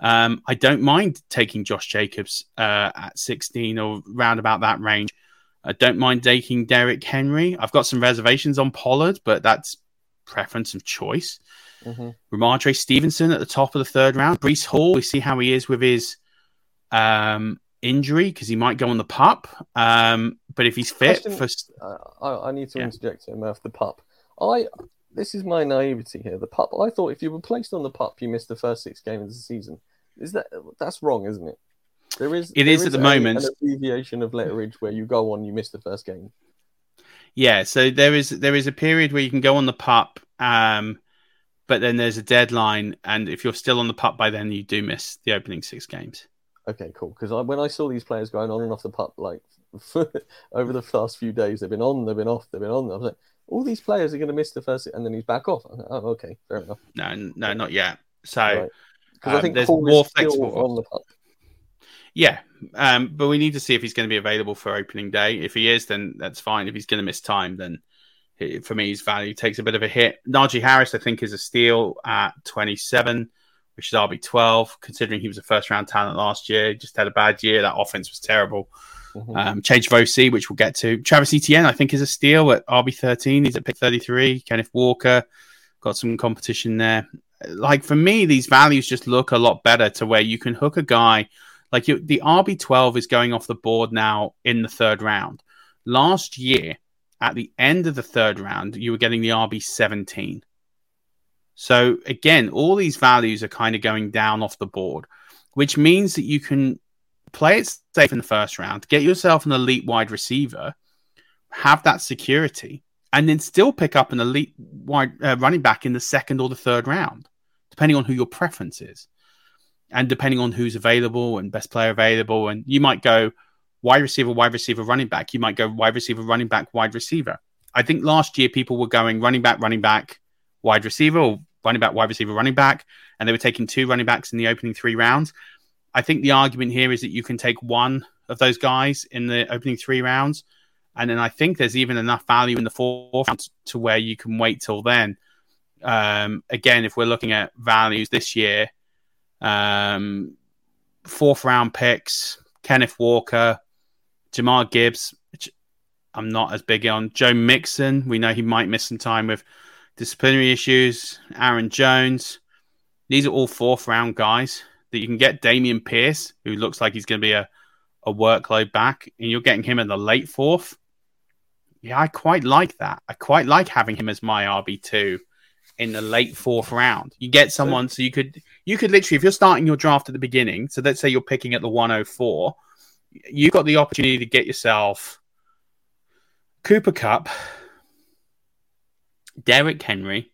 Um, I don't mind taking Josh Jacobs uh, at 16 or round about that range. I don't mind taking Derrick Henry. I've got some reservations on Pollard, but that's preference of choice. Mm-hmm. Rhamondre Stevenson at the top of the third round. Breece Hall, we see how he is with his um, injury because he might go on the pup. Um, but if he's fit for, I, I, need to yeah. interject here, Murf. The pup. I this is my naivety here. The pup. I thought if you were placed on the pup, you missed the first six games of the season. Is that that's wrong, isn't it? There is. It is, is at the a, moment an abbreviation of letterage where you go on, you miss the first game. Yeah, so there is there is a period where you can go on the pup, um, but then there's a deadline, and if you're still on the pup by then, you do miss the opening six games. Okay, cool. Because when I saw these players going on and off the pup, like [laughs] over the last few days, they've been on, they've been off, they've been on. I was like, all these players are going to miss the first, and then he's back off. Like, oh, okay, fair enough. No, no, not yet. So, because right. um, I think there's Paul more flexible on the pup. Yeah, um, but we need to see if he's going to be available for opening day. If he is, then that's fine. If he's going to miss time, then for me, his value takes a bit of a hit. Najee Harris, I think, is a steal at 27, which is RB12, considering he was a first round talent last year. Just had a bad year. That offense was terrible. Mm-hmm. Um, which we'll get to. Travis Etienne, I think, is a steal at RB13. He's at pick 33. Kenneth Walker, got some competition there. Like for me, these values just look a lot better to where you can hook a guy like you, the RB12 is going off the board now in the third round. Last year, at the end of the third round, you were getting the RB17. So again, all these values are kind of going down off the board, which means that you can play it safe in the first round, get yourself an elite wide receiver, have that security, and then still pick up an elite wide uh, running back in the second or the third round, depending on who your preference is and depending on who's available and best player available, and you might go wide receiver, wide receiver, running back. You might go wide receiver, running back, wide receiver. I think last year people were going running back, running back, wide receiver, or running back, wide receiver, running back, and they were taking two running backs in the opening three rounds. I think the argument here is that you can take one of those guys in the opening three rounds. And then I think there's even enough value in the fourth round to where you can wait till then. Um, again, if we're looking at values this year, um, fourth round picks, Kenneth Walker, Jahmyr Gibbs, I'm not as big on. Joe Mixon, we know he might miss some time with disciplinary issues. Aaron Jones, these are all fourth round guys that you can get. Dameon Pierce, who looks like he's going to be a, a workload back, and you're getting him in the late fourth. Yeah, I quite like that. I quite like having him as my RB two in the late fourth round. You get someone so you could you could literally if you're starting your draft at the beginning, so let's say you're picking at the 104, you've got the opportunity to get yourself Cooper Kupp, Derrick Henry,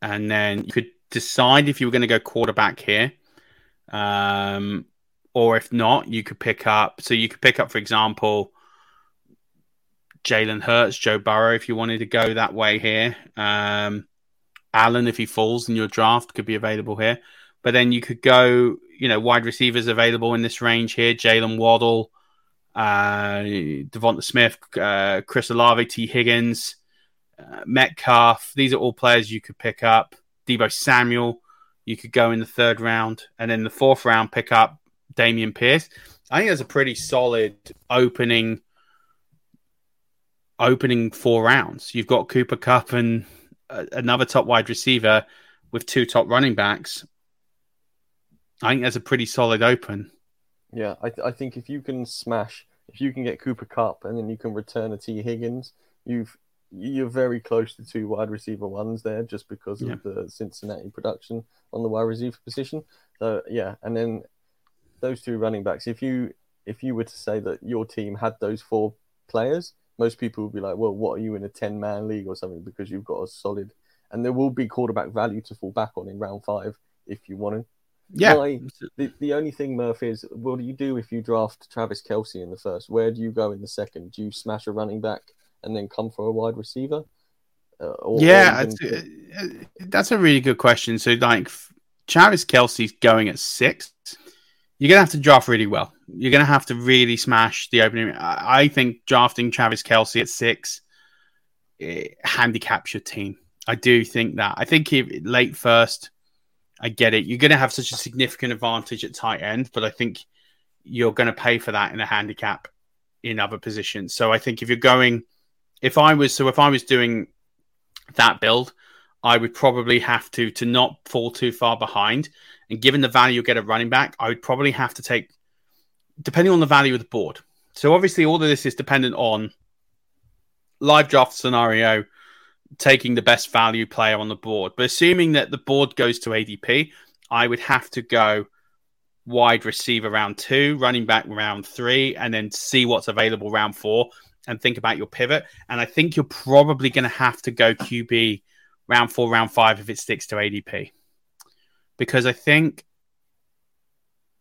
and then you could decide if you were going to go quarterback here. Um, or if not, you could pick up. So you could pick up, for example, Jalen Hurts, Joe Burrow, if you wanted to go that way here. Um, Allen, if he falls in your draft, could be available here. But then you could go, you know, wide receivers available in this range here: Jaylen Waddle, uh, DeVonta Smith, uh, Chris Olave, Tee Higgins, uh, Metcalf. These are all players you could pick up. Deebo Samuel, you could go in the third round, and then the fourth round pick up Dameon Pierce. I think that's a pretty solid opening opening four rounds. You've got Cooper Kupp and uh, another top wide receiver with two top running backs. I think that's a pretty solid open. Yeah, I, th- I think if you can smash, if you can get Cooper Kupp and then you can return a Tee Higgins, you've you're very close to two wide receiver ones there, just because yeah. of the Cincinnati production on the wide receiver position. So yeah, and then those two running backs. If you if you were to say that your team had those four players, most people will be like, well, what are you in a 10 man league or something because you've got a solid, and there will be quarterback value to fall back on in round five if you want to. Yeah. My, the, the only thing, Murf, is what do you do if you draft Travis Kelce in the first? Where do you go in the second? Do you smash a running back and then come for a wide receiver? Uh, or, yeah, or even- uh, that's a really good question. So, like, Travis Kelce's going at six. You're gonna have to draft really well. You're gonna have to really smash the opening. I think drafting Travis Kelsey at six handicaps your team. I do think that. I think if late first, I get it. You're gonna have such a significant advantage at tight end, but I think you're gonna pay for that in a handicap in other positions. So I think if you're going, if I was, so if I was doing that build, I would probably have to to not fall too far behind. And given the value you get at running back, I would probably have to take, depending on the value of the board. So obviously, all of this is dependent on live draft scenario, taking the best value player on the board. But assuming that the board goes to ADP, I would have to go wide receiver round two, running back round three, and then see what's available round four and think about your pivot. And I think you're probably going to have to go QB round four, round five if it sticks to ADP. Because I think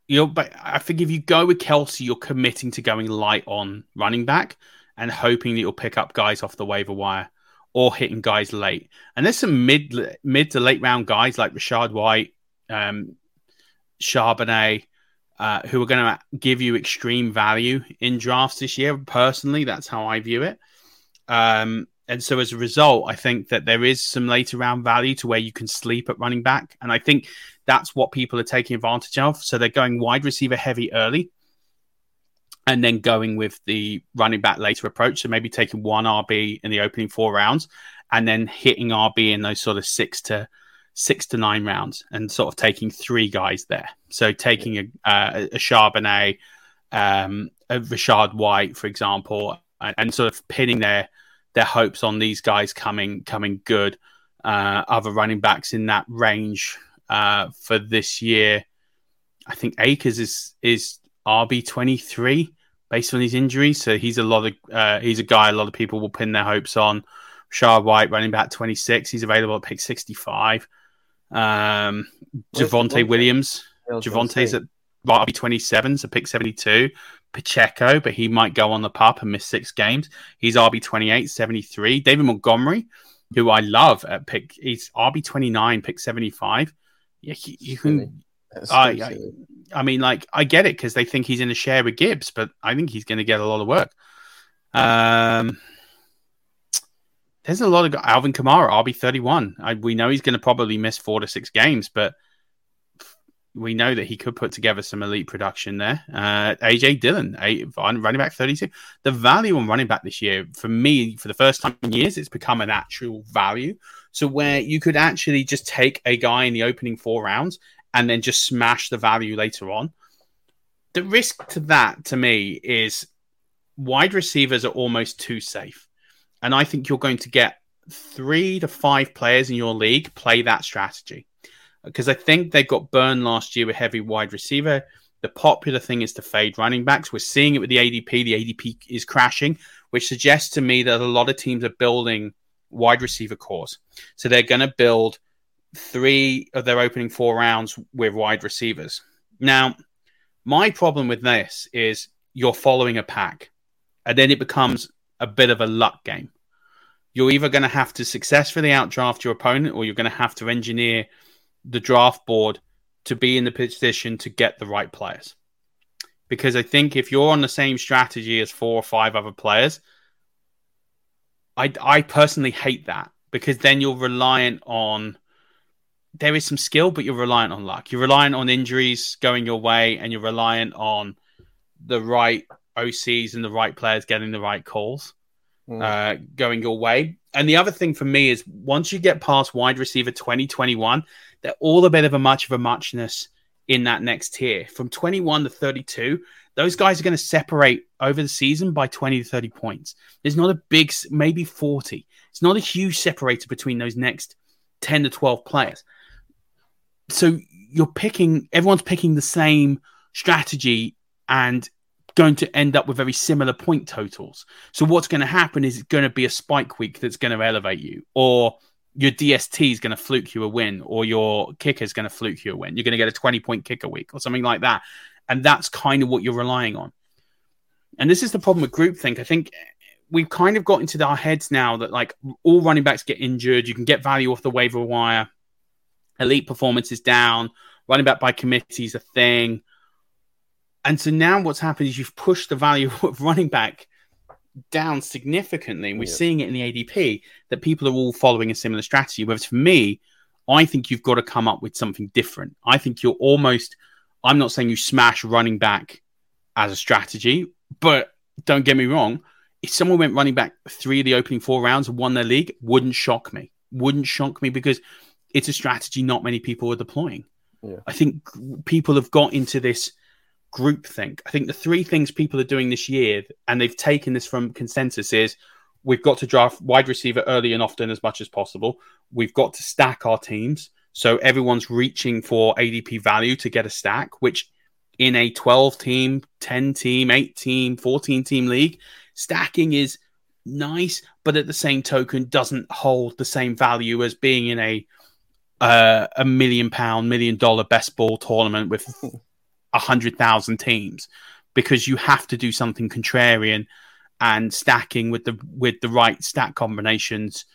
you're, but I think if you go with Kelce, you're committing to going light on running back and hoping that you'll pick up guys off the waiver wire or hitting guys late. And there's some mid mid to late round guys like Rachaad White, um, Charbonnet, uh, who are going to give you extreme value in drafts this year. Personally, that's how I view it. Um, and so as a result, I think that there is some later round value to where you can sleep at running back. And I think that's what people are taking advantage of. So they're going wide receiver heavy early and then going with the running back later approach. So maybe taking one RB in the opening four rounds and then hitting RB in those sort of six to six to nine rounds and sort of taking three guys there. So taking a, uh, a Charbonnet, um, a Rachaad White, for example, and, and sort of pinning their their hopes on these guys coming coming good. Uh, other running backs in that range uh, for this year, I think Akers is is RB twenty three based on his injuries. So he's a lot of uh, he's a guy a lot of people will pin their hopes on. Shard White running back twenty six. He's available at pick sixty five. Um, Javonte? Williams. I was gonna Javonte's say, at RB twenty seven, so pick seventy two. Pacheco, but he might go on the pup and miss six games. He's RB 28, 73. David Montgomery, who I love at pick, he's RB 29, pick 75. Yeah, he, you can. I, I. I mean, like, I get it because they think he's in a share with Gibbs, but I think he's going to get a lot of work. Um, there's a lot of Alvin Kamara, RB 31. We know he's going to probably miss four to six games, but we know that he could put together some elite production there. Uh, AJ Dillon, a, running back 32. The value on running back this year, for me, for the first time in years, it's become an actual value. So where you could actually just take a guy in the opening four rounds and then just smash the value later on. The risk to that, to me, is wide receivers are almost too safe. And I think you're going to get three to five players in your league play that strategy because I think they got burned last year with heavy wide receiver. The popular thing is to fade running backs. We're seeing it with the ADP. The ADP is crashing, which suggests to me that a lot of teams are building wide receiver cores. So they're going to build three of their opening four rounds with wide receivers. Now, my problem with this is you're following a pack, and then it becomes a bit of a luck game. You're either going to have to successfully outdraft your opponent, or you're going to have to engineer the draft board to be in the position to get the right players. Because I think if you're on the same strategy as four or five other players, I, I personally hate that because then you're reliant on there is some skill, but you're reliant on luck. You're reliant on injuries going your way, and you're reliant on the right OCs and the right players getting the right calls Mm. uh, going your way. And the other thing for me is once you get past wide receiver 2021, they're all a bit of a much of a muchness in that next tier. From 21 to 32, those guys are going to separate over the season by 20 to 30 points. There's not a big, maybe 40. It's not a huge separator between those next 10 to 12 players. So you're picking, everyone's picking the same strategy and going to end up with very similar point totals. So what's going to happen is it's going to be a spike week that's going to elevate you, or your DST is going to fluke you a win, or your kicker is going to fluke you a win. You're going to get a 20 point kicker week or something like that. And that's kind of what you're relying on. And this is the problem with groupthink. I think we've kind of got into our heads now that like all running backs get injured. You can get value off the waiver wire. Elite performance is down. Running back by committee is a thing. And so now what's happened is you've pushed the value [laughs] of running back down significantly. And we're yeah. seeing it in the ADP that people are all following a similar strategy. Whereas for me, I think you've got to come up with something different. I think you're almost, I'm not saying you smash running back as a strategy, but don't get me wrong. If someone went running back three of the opening four rounds and won their league, wouldn't shock me. Wouldn't shock me because it's a strategy not many people are deploying. Yeah. I think people have got into this group think. I think the three things people are doing this year, and they've taken this from consensus, is we've got to draft wide receiver early and often as much as possible. We've got to stack our teams. So everyone's reaching for ADP value to get a stack, which in a 12 team, 10 team, 8 team, 14 team league, stacking is nice, but at the same token doesn't hold the same value as being in a uh, a million pound, million dollar best ball tournament with a hundred thousand teams because you have to do something contrarian and stacking with the with the right stack combinations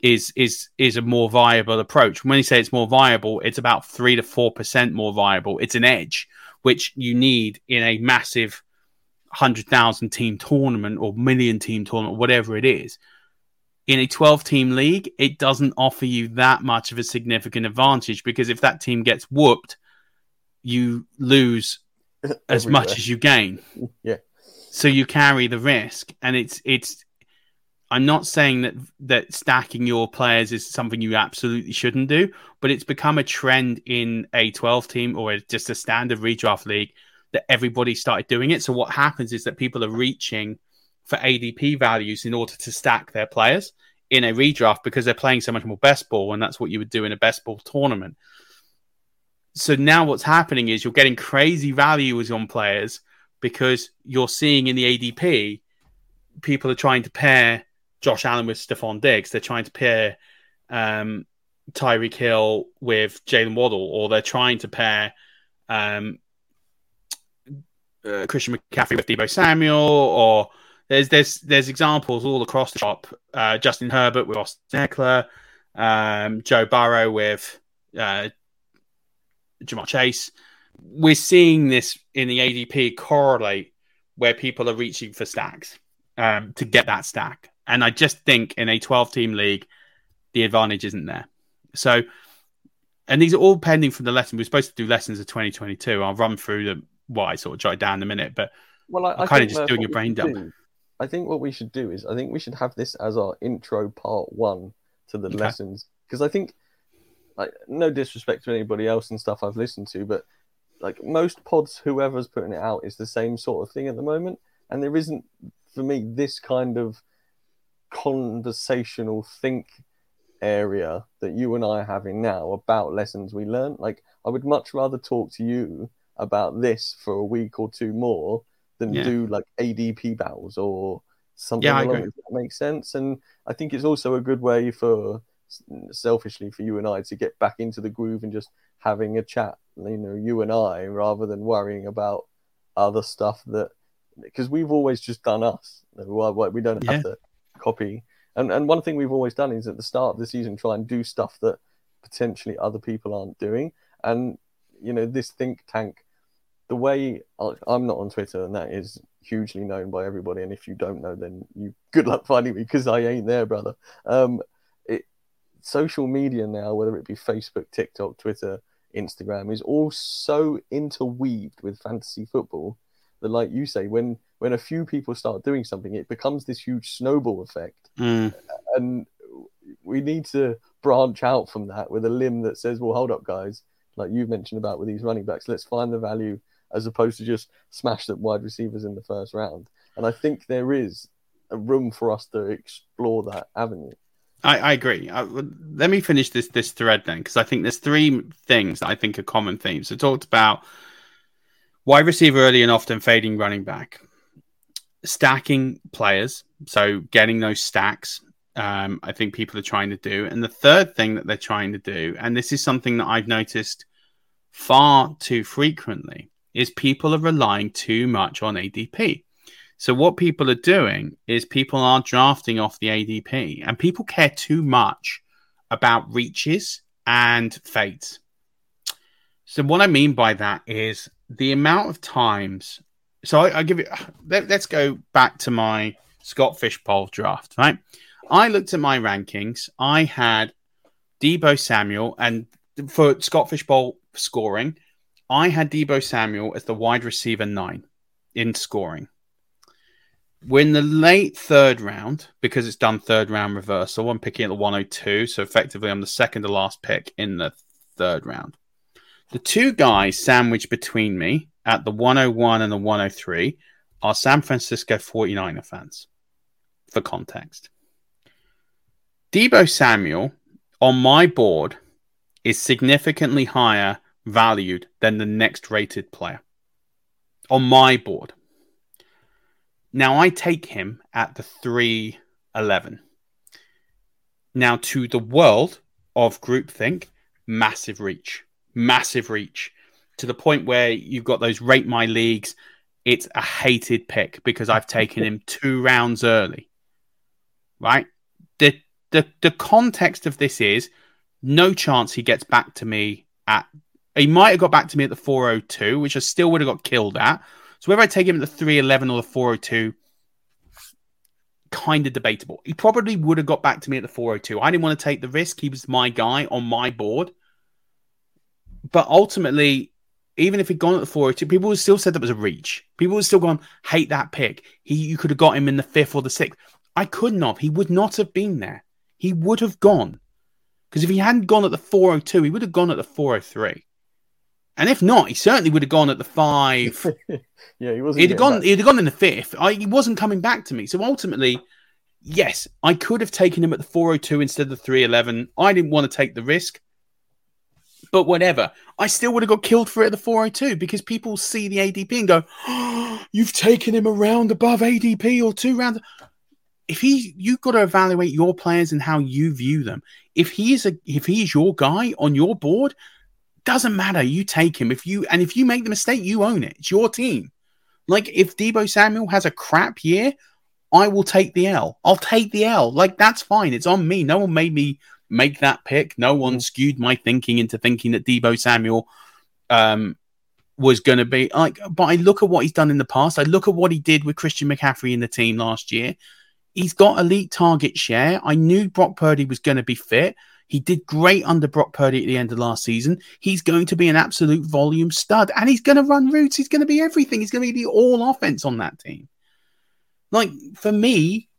is is is a more viable approach. When you say it's more viable, it's about three to four percent more viable. It's an edge which you need in a massive hundred thousand team tournament or million team tournament, whatever it is. In a 12 team league, it doesn't offer you that much of a significant advantage because if that team gets whooped, you lose [laughs] as much as you gain. [laughs] Yeah. So you carry the risk, and it's it's. I'm not saying that that stacking your players is something you absolutely shouldn't do, but it's become a trend in a 12 team or just a standard redraft league that everybody started doing it. So what happens is that people are reaching for ADP values in order to stack their players in a redraft because they're playing so much more best ball, and that's what you would do in a best ball tournament. So now what's happening is you're getting crazy values on players because you're seeing in the ADP people are trying to pair Josh Allen with Stefon Diggs. They're trying to pair um, Tyreek Hill with Jaylen Waddle, or they're trying to pair um, uh, Christian McCaffrey with Deebo Samuel, or there's there's there's examples all across the shop. Uh, Justin Herbert with Austin Ekeler, um, Joe Burrow with uh, Ja'Marr Chase. We're seeing this in the ADP correlate where people are reaching for stacks um, to get that stack. And I just think in a 12 team league, the advantage isn't there. So, and these are all pending from the lesson. We're supposed to do lessons of 2022. I'll run through the what I sort of jotted down in a minute, but well, I, am kind of just doing a brain dump. Do, I think what we should do is I think we should have this as our intro part one to the okay. lessons because I think like no disrespect to anybody else and stuff I've listened to, but like most pods, whoever's putting it out is the same sort of thing at the moment, and there isn't for me this kind of conversational think area that you and I are having now about lessons we learned. Like I would much rather talk to you about this for a week or two more than yeah. do like ADP battles or something yeah, along that makes sense. And I think it's also a good way for selfishly for you and I to get back into the groove and just having a chat, you know, you and I, rather than worrying about other stuff that because we've always just done us. We don't have yeah. to copy. And and one thing we've always done is at the start of the season try and do stuff that potentially other people aren't doing. And you know, this think tank, the way I'm not on Twitter, and that is hugely known by everybody. And if you don't know, then you good luck finding me because I ain't there, brother. Um, social media now, whether it be Facebook, TikTok, Twitter, Instagram, is all so interweaved with fantasy football that, like you say, when when a few people start doing something, it becomes this huge snowball effect, mm. and we need to branch out from that with a limb that says, "Well, hold up, guys." Like you've mentioned about with these running backs, let's find the value as opposed to just smash the wide receivers in the first round. And I think there is a room for us to explore that avenue. I, I agree. I, uh, let me finish this this thread then, because I think there's three things that I think are common themes. So talked about wide receiver early and often fading running back, stacking players, so getting those stacks. Um, I think people are trying to do, and the third thing that they're trying to do, and this is something that I've noticed far too frequently, is people are relying too much on ADP. So what people are doing is people are drafting off the ADP, and people care too much about reaches and fades. So what I mean by that is the amount of times. So I, I give it. Let, let's go back to my Scott Fish Bowl draft. Right, I looked at my rankings. I had Deebo Samuel, and for Scott Fish Bowl scoring, I had Deebo Samuel as the wide receiver nine in scoring. We're in the late third round because it's done third round reversal. I'm picking at the 102. So effectively, I'm the second to last pick in the third round. The two guys sandwiched between me at the 101 and the 103 are San Francisco 49er fans, for context. Deebo Samuel on my board is significantly higher valued than the next rated player on my board. Now I take him at the 311. Now, to the world of groupthink, massive reach, massive reach to the point where you've got those rate my leagues. It's a hated pick because I've taken him two rounds early. Right? The, the, the context of this is no chance he gets back to me at. He might have got back to me at the 402, which I still would have got killed at. So whether I take him at the 311 or the 402, kind of debatable. He probably would have got back to me at the 402. I didn't want to take the risk. He was my guy on my board. But ultimately, even if he'd gone at the 402, people would still said that was a reach. People would still gone, hate that pick. He you could have got him in the fifth or the sixth. I couldn't have. He would not have been there. He would have gone. Because if he hadn't gone at the 402, he would have gone at the 403. And if not, he certainly would have gone at the five. [laughs] yeah, he wasn't. He'd have gone. back. He'd have gone in the fifth. I, he wasn't coming back to me. So ultimately, yes, I could have taken him at the 402 instead of the 311. I didn't want to take the risk. But whatever, I still would have got killed for it at the 402 because people see the ADP and go, oh, [gasps] "You've taken him around above ADP or two rounds." If he, you've got to evaluate your players and how you view them. If he is a, if he is your guy on your board, doesn't matter. You take him. If you and if you make the mistake, you own it. It's your team. Like if Deebo Samuel has a crap year, I will take the L. I'll take the L. Like that's fine. It's on me. No one made me make that pick. No one skewed my thinking into thinking that Deebo Samuel um, was going to be like. But I look at what he's done in the past. I look at what he did with Christian McCaffrey in the team last year. He's got elite target share. I knew Brock Purdy was going to be fit. He did great under Brock Purdy at the end of last season. He's going to be an absolute volume stud and he's going to run routes. He's going to be everything. He's going to be the all offense on that team. Like for me,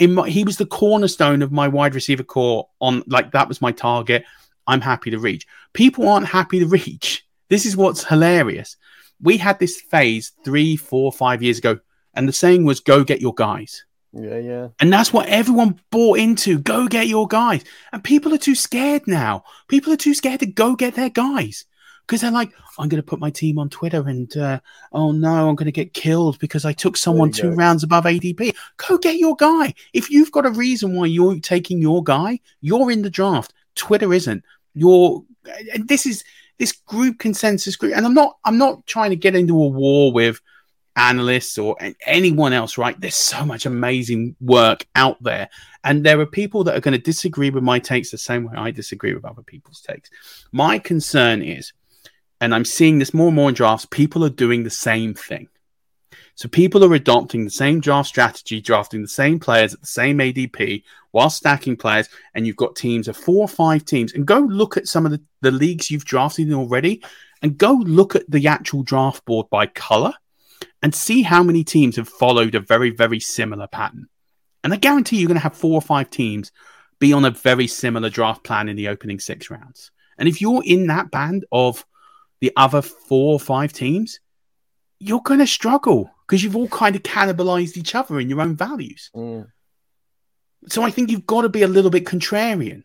my, he was the cornerstone of my wide receiver core on like that was my target. I'm happy to reach. People aren't happy to [laughs] reach. This is what's hilarious. We had this phase three, four, five years ago, and the saying was go get your guys. Yeah, yeah. And that's what everyone bought into. Go get your guys. And people are too scared now. People are too scared to go get their guys because they're like, I'm going to put my team on Twitter and, uh, oh no, I'm going to get killed because I took someone two go. rounds above ADP. Go get your guy. If you've got a reason why you're taking your guy, you're in the draft. Twitter isn't. You're, and this is this group consensus group. And I'm not, I'm not trying to get into a war with, analysts or anyone else, right? There's so much amazing work out there. And there are people that are going to disagree with my takes the same way I disagree with other people's takes. My concern is, and I'm seeing this more and more in drafts, people are doing the same thing. So people are adopting the same draft strategy, drafting the same players at the same ADP while stacking players. And you've got teams of four or five teams. And go look at some of the, the leagues you've drafted already and go look at the actual draft board by color and see how many teams have followed a very, very similar pattern. And I guarantee you're going to have four or five teams be on a very similar draft plan in the opening six rounds. And if you're in that band of the other four or five teams, you're going to struggle because you've all kind of cannibalized each other in your own values. Mm. So I think you've got to be a little bit contrarian.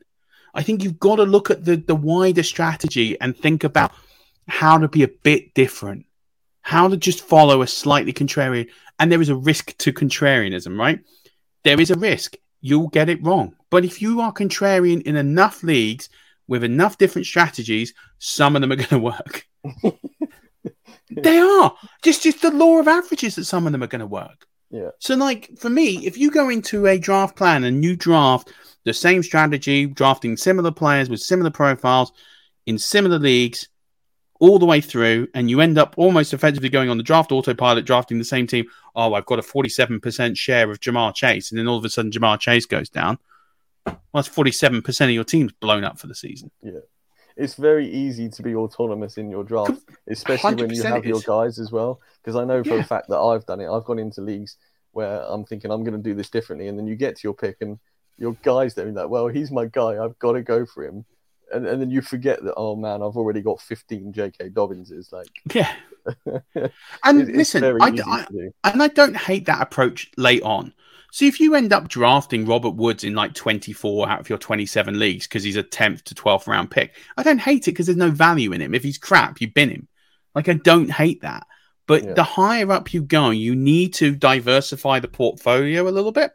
I think you've got to look at the, the wider strategy and think about how to be a bit different how to just follow a slightly contrarian. And there is a risk to contrarianism, right? There is a risk. You'll get it wrong. But if you are contrarian in enough leagues with enough different strategies, some of them are going to work. [laughs] they are. Just, just the law of averages that some of them are going to work. Yeah. So, like for me, if you go into a draft plan and you draft the same strategy, drafting similar players with similar profiles in similar leagues all the way through, and you end up almost effectively going on the draft autopilot, drafting the same team. Oh, I've got a 47% share of Ja'Marr Chase. And then all of a sudden, Ja'Marr Chase goes down. Well, that's 47% of your team's blown up for the season. Yeah. It's very easy to be autonomous in your draft, especially when you have your guys as well. Because I know for Yeah. a fact that I've done it. I've gone into leagues where I'm thinking I'm going to do this differently, and then you get to your pick, and your guys there, like, well, he's my guy. I've got to go for him. And, and then you forget that, oh man, I've already got 15 J.K. Dobbinses. Like, [laughs] Yeah. [laughs] And it- listen, I, I, and I don't hate that approach late on. See, if you end up drafting Robert Woods in like 24 out of your 27 leagues because he's a 10th to 12th round pick, I don't hate it because there's no value in him. If he's crap, you bin him. Like, I don't hate that. But Yeah. the higher up you go, you need to diversify the portfolio a little bit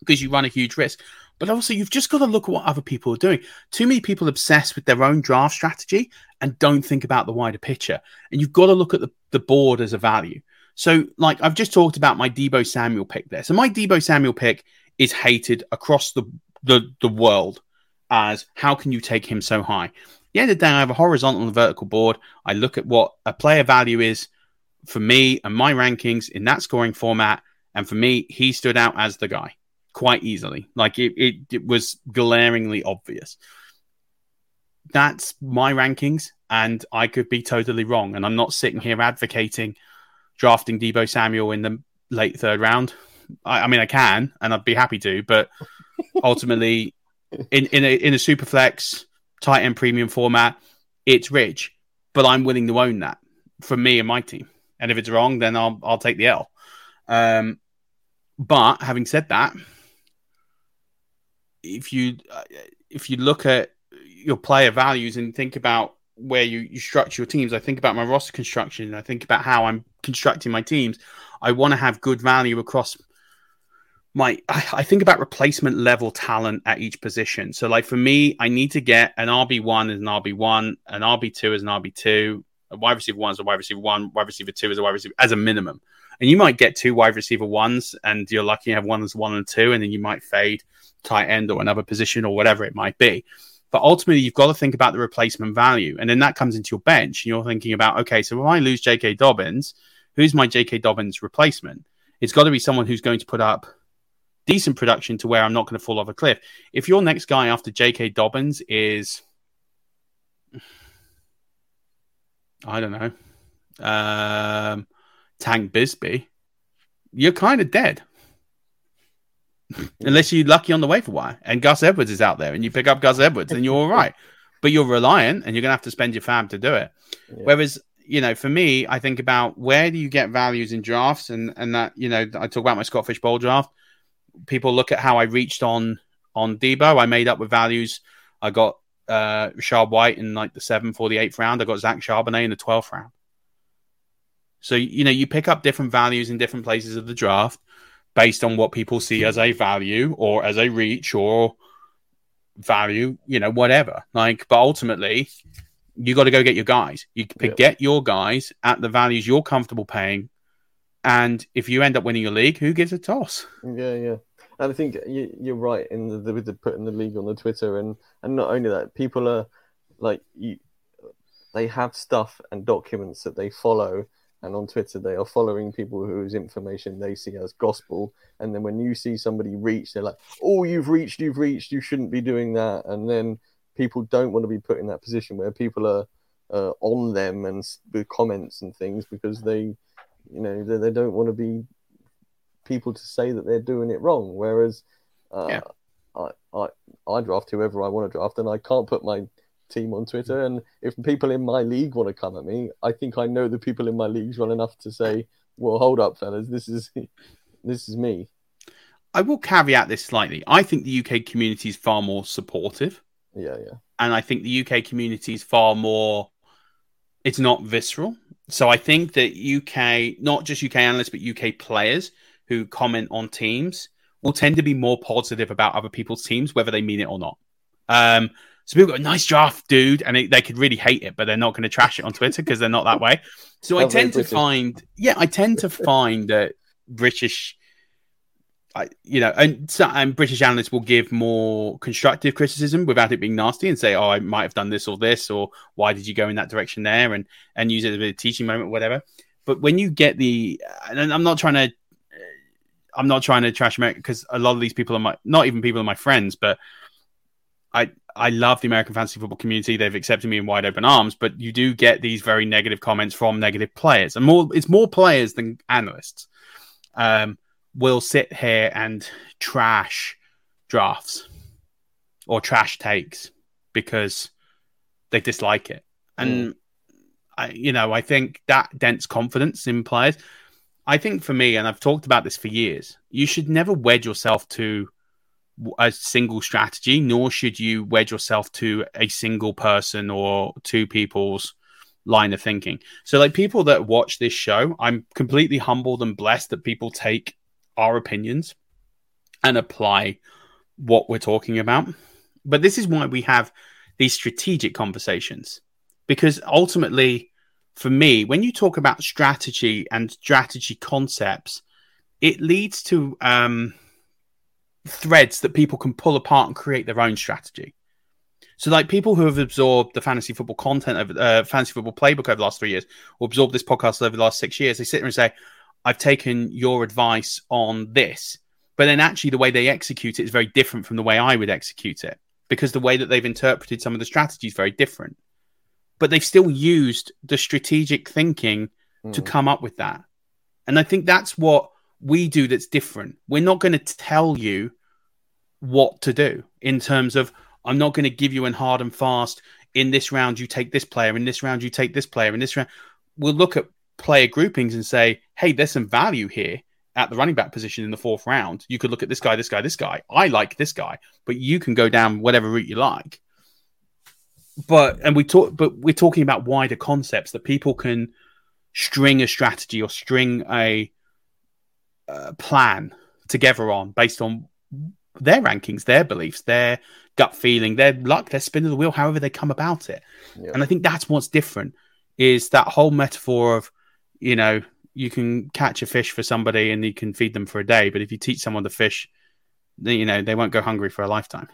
because you run a huge risk. But also, you've just got to look at what other people are doing. Too many people obsess with their own draft strategy and don't think about the wider picture. And you've got to look at the, the board as a value. So, like, I've just talked about my Deebo Samuel pick there. So, my Deebo Samuel pick is hated across the, the, the world as how can you take him so high? At the end of the day, I have a horizontal and vertical board. I look at what a player value is for me and my rankings in that scoring format. And for me, he stood out as the guy quite easily. Like it, it, it was glaringly obvious. That's my rankings, and I could be totally wrong. And I'm not sitting here advocating drafting Deebo Samuel in the late third round. I, I mean, I can, and I'd be happy to, but ultimately, [laughs] in in a in a super flex tight end premium format, it's rich. But I'm willing to own that for me and my team. And if it's wrong, then I'll I'll take the L. Um, but having said that, if you uh, if you look at your player values and think about where you, you structure your teams, I think about my roster construction. I think about how I'm constructing my teams. I want to have good value across my. I, I think about replacement level talent at each position. So, like for me, I need to get an RB one as an RB one, an RB two as an RB two, a wide receiver one as a wide receiver one, wide receiver two as a wide receiver as a minimum. And you might get two wide receiver ones, and you're lucky you have one as one and two, and then you might fade tight end or another position or whatever it might be. But ultimately, you've got to think about the replacement value. And then that comes into your bench. And you're thinking about, okay, so if I lose J.K. Dobbins, who's my J.K. Dobbins replacement? It's got to be someone who's going to put up decent production to where I'm not going to fall off a cliff. If your next guy after J.K. Dobbins is, I don't know, um, Tank Bigsby, you're kind of dead. Unless you're lucky on the waiver wire and Gus Edwards is out there and you pick up Gus Edwards and you're all right. [laughs] But you're reliant and you're going to have to spend your FAAB to do it. Yeah. Whereas, you know, for me, I think about where do you get values in drafts and, and that, you know, I talk about my Scott Fish Bowl draft. People look at how I reached on on Deebo. I made up with values. I got uh Rachaad White in like the seventh or the eighth round. I got Zach Charbonnet in the twelfth round. So, you know, you pick up different values in different places of the draft based on what people see as a value or as a reach or value, you know, whatever. Like, but ultimately, you got to go get your guys. You Yep. get your guys at the values you're comfortable paying. And if you end up winning your league, who gives a toss? Yeah, yeah, and I think you, you're right in the, the with the putting the league on the Twitter, and and not only that, people are like you, they have stuff and documents that they follow, and on Twitter they are following people whose information they see as gospel, and then when you see somebody reach, they're like, "Oh, you've reached, you've reached, you shouldn't be doing that," and then people don't want to be put in that position where people are uh, on them and with comments and things because they, you know, they, they don't want to be people to say that they're doing it wrong. Whereas uh, Yeah. I, I I draft whoever I want to draft, and I can't put my team on Twitter. And if people in my league want to come at me, I think I know the people in my leagues well enough to say, "Well, hold up, fellas, this is [laughs] this is me." I will caveat this slightly. I think the UK community is far more supportive. Yeah, yeah, and I think the UK community is far more. It's not visceral, so I think that UK, not just UK analysts, but UK players who comment on teams will tend to be more positive about other people's teams, whether they mean it or not. Um, so people go, "Nice draft, dude," and it, they could really hate it, but they're not going to trash it on Twitter because they're not that way. So I tend to find, yeah, I tend to find that British, I, you know, and, and British analysts will give more constructive criticism without it being nasty and say, "Oh, I might have done this or this," or "Why did you go in that direction there?" and and use it as a teaching moment, whatever. But when you get the, and I'm not trying to, I'm not trying to trash America because a lot of these people are my, not even people are my friends, but I I love the American fantasy football community. They've accepted me in wide open arms, but you do get these very negative comments from negative players, and more it's more players than analysts. Um, will sit here and trash drafts or trash takes because they dislike it. And mm. I, you know, I think that dents confidence in players. I think for me, and I've talked about this for years, you should never wed yourself to a single strategy, nor should you wed yourself to a single person or two people's line of thinking. So, like people that watch this show, I'm completely humbled and blessed that people take our opinions and apply what we're talking about. But this is why we have these strategic conversations because ultimately, for me, when you talk about strategy and strategy concepts, it leads to um, threads that people can pull apart and create their own strategy. So, like people who have absorbed the fantasy football content of uh, fantasy football playbook over the last three years, or absorbed this podcast over the last six years, they sit there and say, "I've taken your advice on this," but then actually the way they execute it is very different from the way I would execute it because the way that they've interpreted some of the strategies very different. But they've still used the strategic thinking mm. to come up with that, and I think that's what we do that's different. We're not going to tell you what to do in terms of I'm not going to give you an hard and fast. In this round, you take this player. In this round, you take this player. In this round, we'll look at player groupings and say, hey, there's some value here at the running back position in the fourth round. You could look at this guy, this guy, this guy. I like this guy, but you can go down whatever route you like. But and we talk, but we're talking about wider concepts that people can string a strategy or string a, a plan together on based on their rankings, their beliefs, their gut feeling, their luck, their spin of the wheel, however they come about it. Yeah. And I think that's what's different is that whole metaphor of, you know, you can catch a fish for somebody and you can feed them for a day, but if you teach someone to fish, you know, they won't go hungry for a lifetime.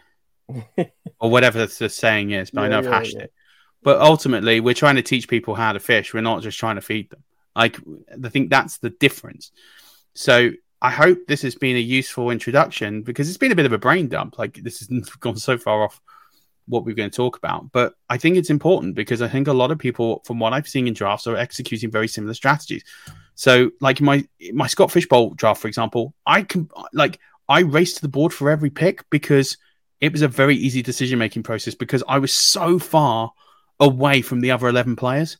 [laughs] or whatever the saying is, but yeah, I know I've yeah, hashed it. But ultimately, we're trying to teach people how to fish. We're not just trying to feed them. Like, I think that's the difference. So I hope this has been a useful introduction because it's been a bit of a brain dump. Like this has [laughs] gone so far off what we're going to talk about. But I think it's important because I think a lot of people, from what I've seen in drafts, are executing very similar strategies. So, like my my Scott Fish Bowl draft, for example, I can like I race to the board for every pick because it was a very easy decision making process because I was so far away from the other eleven players.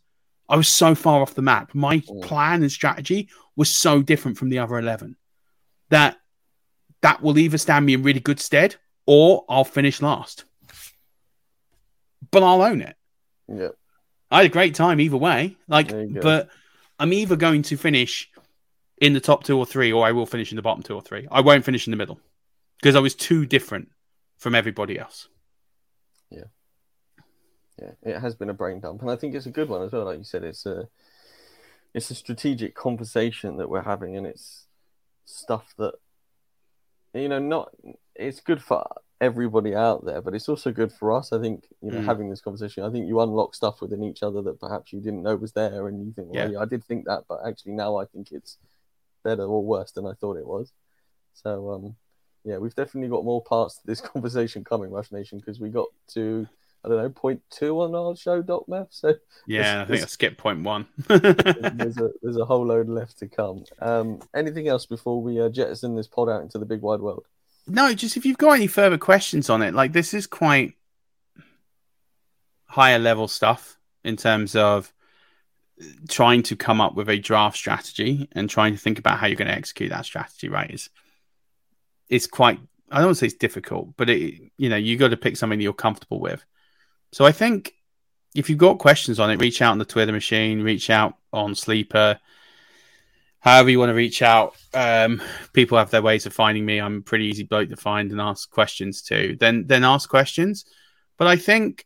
I was so far off the map. My mm. plan and strategy was so different from the other eleven that that will either stand me in really good stead or I'll finish last. But I'll own it. Yeah. I had a great time either way. Like, but I'm either going to finish in the top two or three, or I will finish in the bottom two or three. I won't finish in the middle because I was too different from everybody else. Yeah. Yeah, it has been a brain dump, and I think it's a good one as well. Like you said, it's a it's a strategic conversation that we're having, and it's stuff that you know not it's good for everybody out there but it's also good for us i think you know mm. having this conversation i think you unlock stuff within each other that perhaps you didn't know was there and you think well, yeah. yeah i did think that but actually now i think it's better or worse than i thought it was so um yeah we've definitely got more parts to this [laughs] conversation coming rush nation because we got to I don't know, point two on our show, Doc Math. So yeah, I think I skipped point one. [laughs] there's a there's a whole load left to come. Um, anything else before we uh, jettison this pod out into the big wide world? No, just if you've got any further questions on it, like this is quite higher level stuff in terms of trying to come up with a draft strategy and trying to think about how you're going to execute that strategy. Right? Is it's quite I don't want to say it's difficult, but it you know you got to pick something that you're comfortable with. So I think if you've got questions on it, reach out on the Twitter machine, reach out on Sleeper, however you want to reach out. Um, people have their ways of finding me. I'm pretty easy bloke to find and ask questions to. Then then ask questions. But I think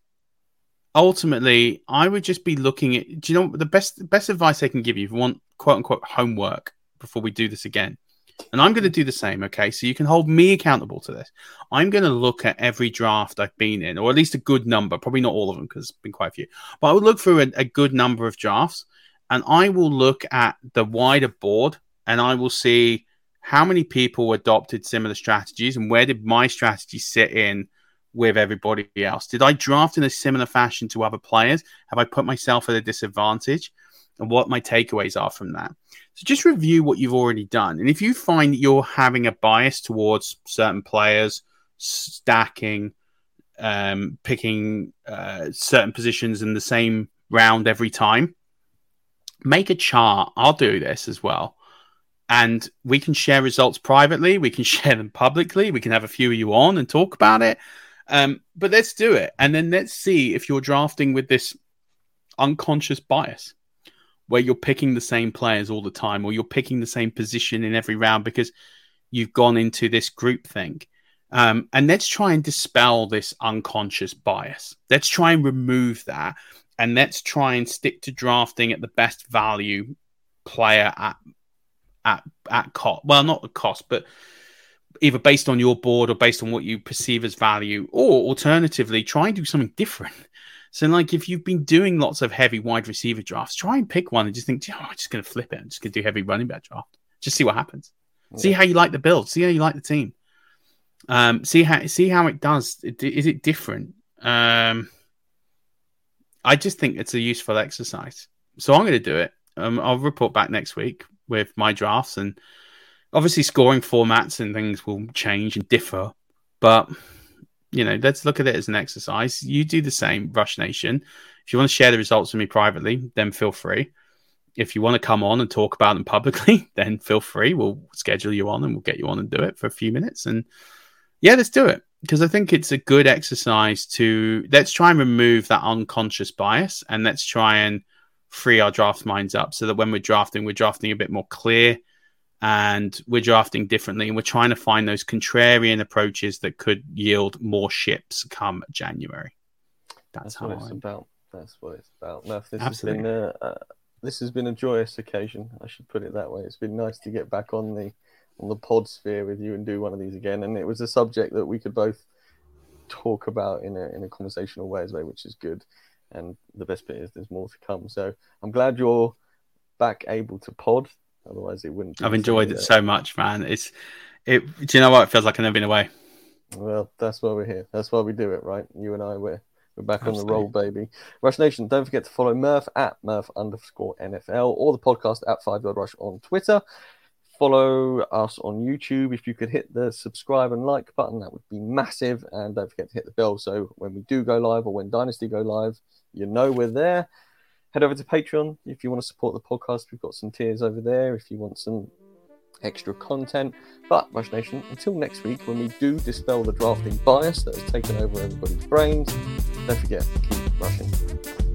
ultimately I would just be looking at do you know the best best advice I can give you if you want quote unquote homework before we do this again. And I'm going to do the same, okay? So you can hold me accountable to this. I'm going to look at every draft I've been in, or at least a good number, probably not all of them because it's been quite a few, but I would look through a, a good number of drafts and I will look at the wider board and I will see how many people adopted similar strategies and where did my strategy sit in with everybody else? Did I draft in a similar fashion to other players? Have I put myself at a disadvantage? And what my takeaways are from that. So just review what you've already done. And if you find you're having a bias towards certain players, stacking, um, picking uh, certain positions in the same round every time, make a chart. I'll do this as well. And we can share results privately. We can [laughs] share them publicly. We can have a few of you on and talk about it. Um, but let's do it. And then let's see if you're drafting with this unconscious bias where you're picking the same players all the time or you're picking the same position in every round because you've gone into this group thing. Um, and let's try and dispel this unconscious bias. Let's try and remove that. And let's try and stick to drafting at the best value player at at at cost. Well, not the cost, but either based on your board or based on what you perceive as value, or alternatively, try and do something different. So, like, if you've been doing lots of heavy wide receiver drafts, try and pick one and just think, oh, I'm just going to flip it. I'm just going to do heavy running back draft. Just see what happens. Yeah. See how you like the build. See how you like the team. Um, see how see how it does. Is it different? Um, I just think it's a useful exercise. So I'm going to do it. Um, I'll report back next week with my drafts, and obviously scoring formats and things will change and differ. But you know, let's look at it as an exercise. You do the same, Rush Nation. If you want to share the results with me privately, then feel free. If you want to come on and talk about them publicly, [laughs] then feel free. We'll schedule you on and we'll get you on and do it for a few minutes. And yeah, let's do it because I think it's a good exercise to let's try and remove that unconscious bias and let's try and free our draft minds up so that when we're drafting, we're drafting a bit more clear and we're drafting differently and we're trying to find those contrarian approaches that could yield more ships come January. That's, That's what it's I'm... about. That's what it's about. Murf, this Absolutely. has been a, uh, this has been a joyous occasion. I should put it that way. It's been nice to get back on the on the pod sphere with you and do one of these again. And it was a subject that we could both talk about in a in a conversational way as well, which is good. And the best bit is there's more to come. So I'm glad you're back able to pod. Otherwise, it wouldn't. I've enjoyed it so much, man. It's it. Do you know what? It feels like I've never been away. Well, that's why we're here. That's why we do it, right? You and I, we're we're back Absolutely. on the roll, baby. Rush Nation, don't forget to follow Murf at Murf underscore NFL or the podcast at Five Yard Rush on Twitter. Follow us on YouTube. If you could hit the subscribe and like button, that would be massive. And don't forget to hit the bell so when we do go live or when Dynasty go live, you know we're there head over to Patreon if you want to support the podcast. We've got some tiers over there if you want some extra content. But, Rush Nation, until next week when we do dispel the drafting bias that has taken over everybody's brains, don't forget, keep rushing.